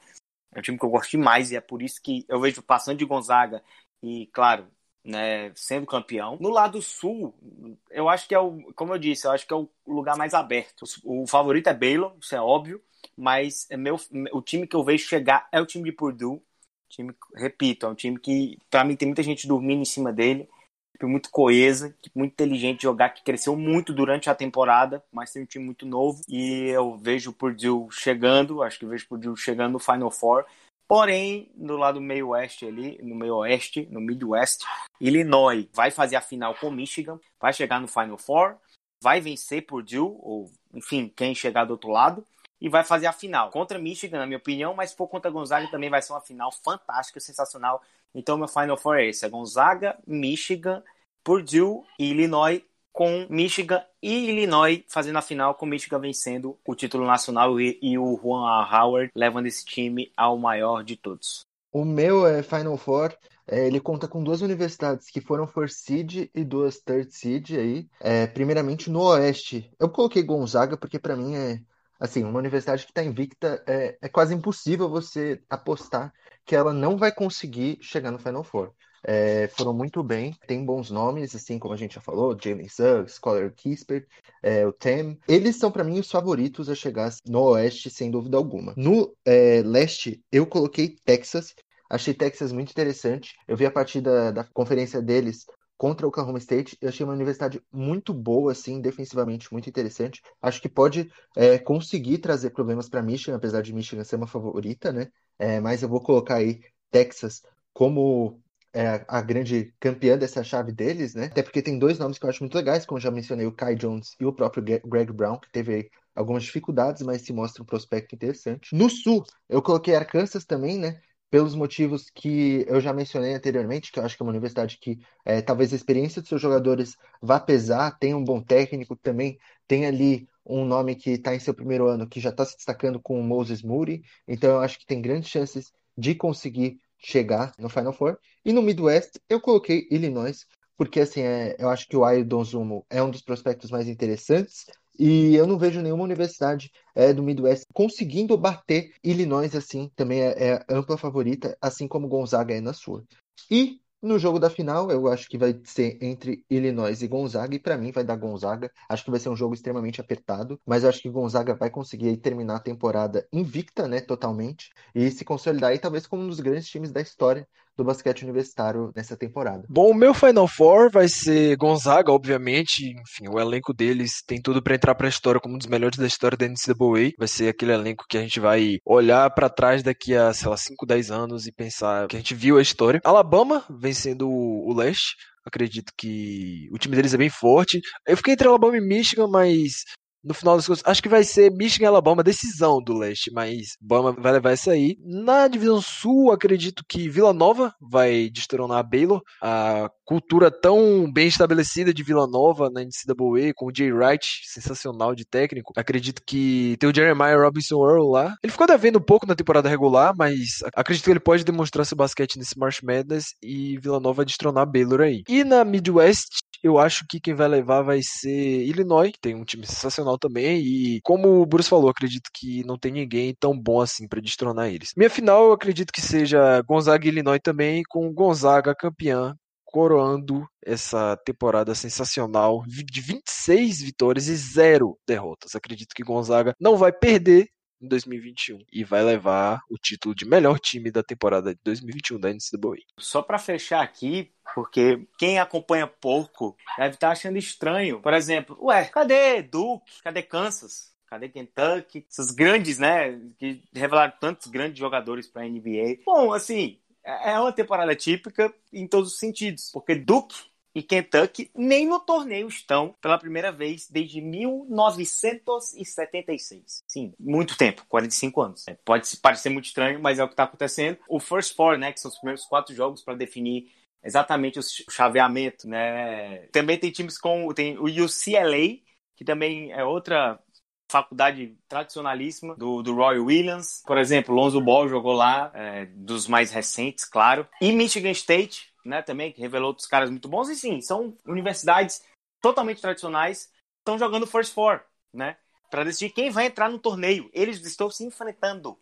É um time que eu gosto demais e é por isso que eu vejo passando de Gonzaga e, claro, né, sendo campeão. No lado sul, eu acho que é o, como eu disse, eu acho que é o lugar mais aberto. O favorito é Baylor, isso é óbvio, mas é meu, o time que eu vejo chegar é o time de Purdue. Time, repito, é um time que para mim tem muita gente dormindo em cima dele, muito coesa, muito inteligente jogar, que cresceu muito durante a temporada, mas tem um time muito novo e eu vejo o Purdue chegando, acho que vejo o Purdue chegando no Final Four. Porém, no lado meio oeste ali, no meio oeste, no Midwest, Illinois vai fazer a final com Michigan, vai chegar no Final Four, vai vencer Purdue, ou enfim, quem chegar do outro lado, e vai fazer a final contra Michigan, na minha opinião, mas for contra Gonzaga também vai ser uma final fantástica, sensacional. Então, meu Final Four é esse: é Gonzaga, Michigan, Purdue e Illinois com Michigan e Illinois fazendo a final, com Michigan vencendo o título nacional e, e o Juan Howard levando esse time ao maior de todos. O meu é Final Four. É, ele conta com duas universidades que foram First Seed e duas Third Seed aí. É, primeiramente no Oeste. Eu coloquei Gonzaga porque para mim é assim, uma universidade que está invicta é, é quase impossível você apostar que ela não vai conseguir chegar no Final Four é, foram muito bem, tem bons nomes, assim como a gente já falou, Jalen Suggs, Collar Kispert, é, o Tem. Eles são para mim os favoritos a chegar no Oeste, sem dúvida alguma. No é, Leste, eu coloquei Texas. Achei Texas muito interessante. Eu vi a partida da conferência deles contra o Oklahoma State. Eu achei uma universidade muito boa, assim, defensivamente, muito interessante. Acho que pode é, conseguir trazer problemas para Michigan, apesar de Michigan ser uma favorita, né? É, mas eu vou colocar aí Texas como é a grande campeã dessa chave deles, né? Até porque tem dois nomes que eu acho muito legais, como já mencionei, o Kai Jones e o próprio Greg Brown, que teve algumas dificuldades, mas se mostra um prospecto interessante. No sul, eu coloquei Arkansas também, né? Pelos motivos que eu já mencionei anteriormente, que eu acho que é uma universidade que é, talvez a experiência dos seus jogadores vá pesar, tem um bom técnico também, tem ali um nome que está em seu primeiro ano, que já está se destacando com o Moses Moody, então eu acho que tem grandes chances de conseguir chegar no Final Four. E no Midwest, eu coloquei Illinois, porque assim, é, eu acho que o Ayrton Zumo é um dos prospectos mais interessantes. E eu não vejo nenhuma universidade é, do Midwest conseguindo bater Illinois assim, também é, é ampla favorita, assim como Gonzaga é na sua. E no jogo da final, eu acho que vai ser entre Illinois e Gonzaga, e para mim vai dar Gonzaga. Acho que vai ser um jogo extremamente apertado, mas eu acho que Gonzaga vai conseguir terminar a temporada invicta, né, totalmente, e se consolidar aí talvez como um dos grandes times da história do basquete universitário nessa temporada. Bom, o meu Final Four vai ser Gonzaga, obviamente. Enfim, o elenco deles tem tudo para entrar para a história como um dos melhores da história da NCAA. Vai ser aquele elenco que a gente vai olhar para trás daqui a, sei lá, 5, 10 anos e pensar que a gente viu a história. Alabama vencendo o leste. Acredito que o time deles é bem forte. Eu fiquei entre Alabama e Michigan, mas no final das contas, acho que vai ser Michigan e Alabama, decisão do leste, mas Alabama vai levar essa aí. Na divisão sul, acredito que Vila Nova vai destronar a Baylor. A cultura tão bem estabelecida de Vila Nova na NCAA, com o Jay Wright, sensacional de técnico. Acredito que tem o Jeremiah Robinson Earl lá. Ele ficou devendo um pouco na temporada regular, mas acredito que ele pode demonstrar seu basquete nesse March Madness e Vila Nova destronar a Baylor aí. E na Midwest, eu acho que quem vai levar vai ser Illinois, que tem um time sensacional também. E como o Bruce falou, acredito que não tem ninguém tão bom assim para destronar eles. Minha final, eu acredito que seja Gonzaga e Illinois também, com Gonzaga campeã coroando essa temporada sensacional de 26 vitórias e zero derrotas. Acredito que Gonzaga não vai perder em 2021 e vai levar o título de melhor time da temporada de 2021 da NCAA. Só para fechar aqui, porque quem acompanha pouco deve estar achando estranho. Por exemplo, ué, cadê Duke? Cadê Kansas? Cadê Kentucky? Essas grandes, né? Que revelaram tantos grandes jogadores para a NBA. Bom, assim, é uma temporada típica em todos os sentidos, porque Duke e Kentucky nem no torneio estão pela primeira vez desde 1976. Sim, muito tempo, 45 anos. É, pode parecer muito estranho, mas é o que está acontecendo. O First Four, né, que são os primeiros quatro jogos para definir exatamente o chaveamento, né? Também tem times com tem o UCLA, que também é outra faculdade tradicionalíssima do, do Roy Williams. Por exemplo, Lonzo Ball jogou lá, é, dos mais recentes, claro. E Michigan State, né, também, que revelou outros caras muito bons. E sim, são universidades totalmente tradicionais, estão jogando First Four, né? Para decidir quem vai entrar no torneio. Eles estão se enfrentando.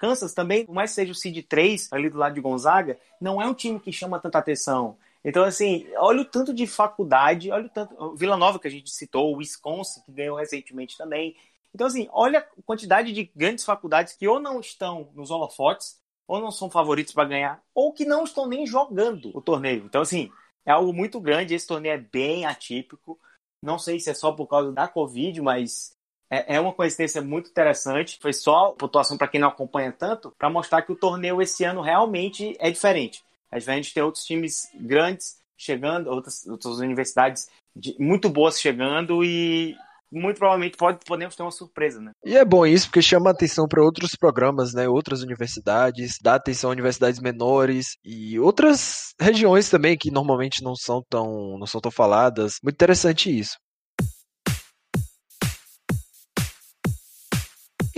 Kansas também, por mais que seja o Seed 3, ali do lado de Gonzaga, não é um time que chama tanta atenção. Então, assim, olha o tanto de faculdade, olha o tanto. Vila Nova que a gente citou, o Wisconsin, que ganhou recentemente também. Então, assim, olha a quantidade de grandes faculdades que ou não estão nos holofotes, ou não são favoritos para ganhar, ou que não estão nem jogando o torneio. Então, assim, é algo muito grande. Esse torneio é bem atípico. Não sei se é só por causa da Covid, mas é, é uma coincidência muito interessante. Foi só pontuação para quem não acompanha tanto, para mostrar que o torneio esse ano realmente é diferente. É diferente de ter outros times grandes chegando, outras, outras universidades de, muito boas chegando e muito provavelmente pode, podemos ter uma surpresa, né? E é bom isso porque chama atenção para outros programas, né? Outras universidades, dá atenção a universidades menores e outras regiões também que normalmente não são tão, não são tão faladas. Muito interessante isso.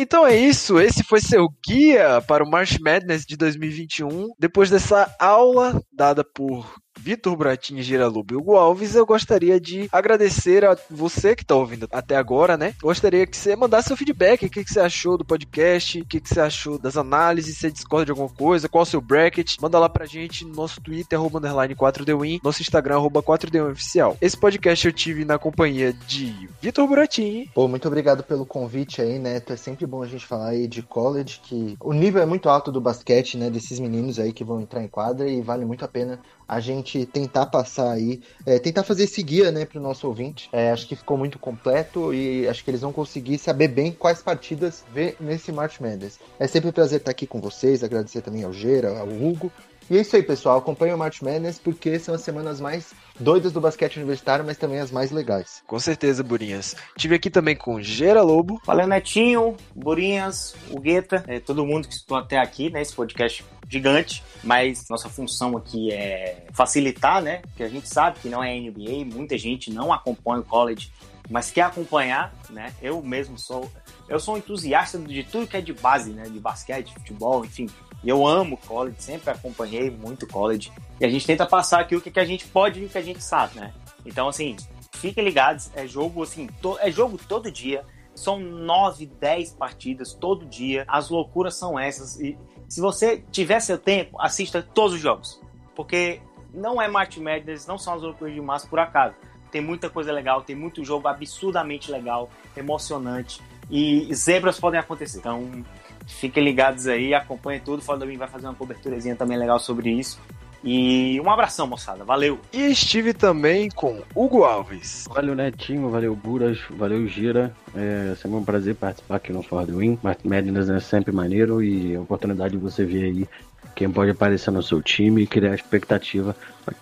Então é isso, esse foi seu guia para o March Madness de 2021. Depois dessa aula dada por Vitor Bratin, Giralube e Hugo Alves, eu gostaria de agradecer a você que está ouvindo até agora, né? Gostaria que você mandasse seu feedback, o que, que você achou do podcast, o que, que você achou das análises, se discorda de alguma coisa, qual o seu bracket, manda lá pra gente no nosso Twitter, arroba underline 4DWin, nosso Instagram, arroba 4DWin oficial. Esse podcast eu tive na companhia de Vitor Buratin. Pô, muito obrigado pelo convite aí, né? É sempre bom a gente falar aí de college, que o nível é muito alto do basquete, né? Desses meninos aí que vão entrar em quadra e vale muito a pena a gente tentar passar aí, é, tentar fazer esse guia, né, para o nosso ouvinte. É, acho que ficou muito completo e acho que eles vão conseguir saber bem quais partidas ver nesse March Madness. É sempre um prazer estar aqui com vocês, agradecer também ao Gera, ao Hugo. E é isso aí, pessoal. Acompanhe o March Madness porque são as semanas mais doidas do basquete universitário, mas também as mais legais. Com certeza, Burinhas. Tive aqui também com Gera Lobo. Valeu, Netinho, Burinhas, o Guetta, é, todo mundo que estou até aqui, né? Esse podcast gigante, mas nossa função aqui é facilitar, né? Porque a gente sabe que não é NBA, muita gente não acompanha o college, mas quer acompanhar, né? Eu mesmo sou, eu sou um entusiasta de tudo que é de base, né? De basquete, futebol, enfim. Eu amo college, sempre acompanhei muito college. E a gente tenta passar aqui o que, a gente pode e o que a gente sabe, né? Então, assim, fiquem ligados, é jogo assim, to, é jogo todo dia. São nove, dez partidas todo dia. As loucuras são essas. E se você tiver seu tempo, assista todos os jogos. Porque não é March Madness, não são as loucuras de massa por acaso. Tem muita coisa legal, tem muito jogo absurdamente legal, emocionante. E zebras podem acontecer. Então, fiquem ligados aí, acompanhem tudo. O Foda vai fazer uma coberturazinha também legal sobre isso. E um abração, moçada. Valeu. E estive também com Hugo Alves. Valeu, Netinho. Valeu, Buras. Valeu, Gira. É sempre um prazer participar aqui no Ford Win. Madness é sempre maneiro e a oportunidade de você ver aí quem pode aparecer no seu time e criar expectativa.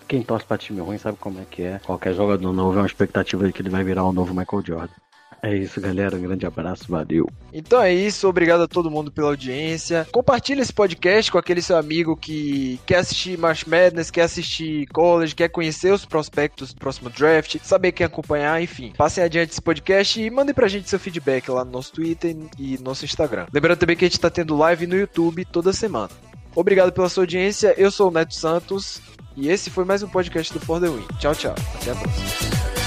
Quem torce para time ruim sabe como é que é. Qualquer jogador novo é uma expectativa de que ele vai virar o um novo Michael Jordan. É isso, galera. Um grande abraço, valeu. Então é isso, obrigado a todo mundo pela audiência. Compartilhe esse podcast com aquele seu amigo que quer assistir March Madness, quer assistir college, quer conhecer os prospectos do próximo draft, saber quem acompanhar, enfim. Passem adiante esse podcast e mandem pra gente seu feedback lá no nosso Twitter e nosso Instagram. Lembrando também que a gente tá tendo live no YouTube toda semana. Obrigado pela sua audiência. Eu sou o Neto Santos E esse foi mais um podcast do For The Win. Tchau, tchau. Até a próxima.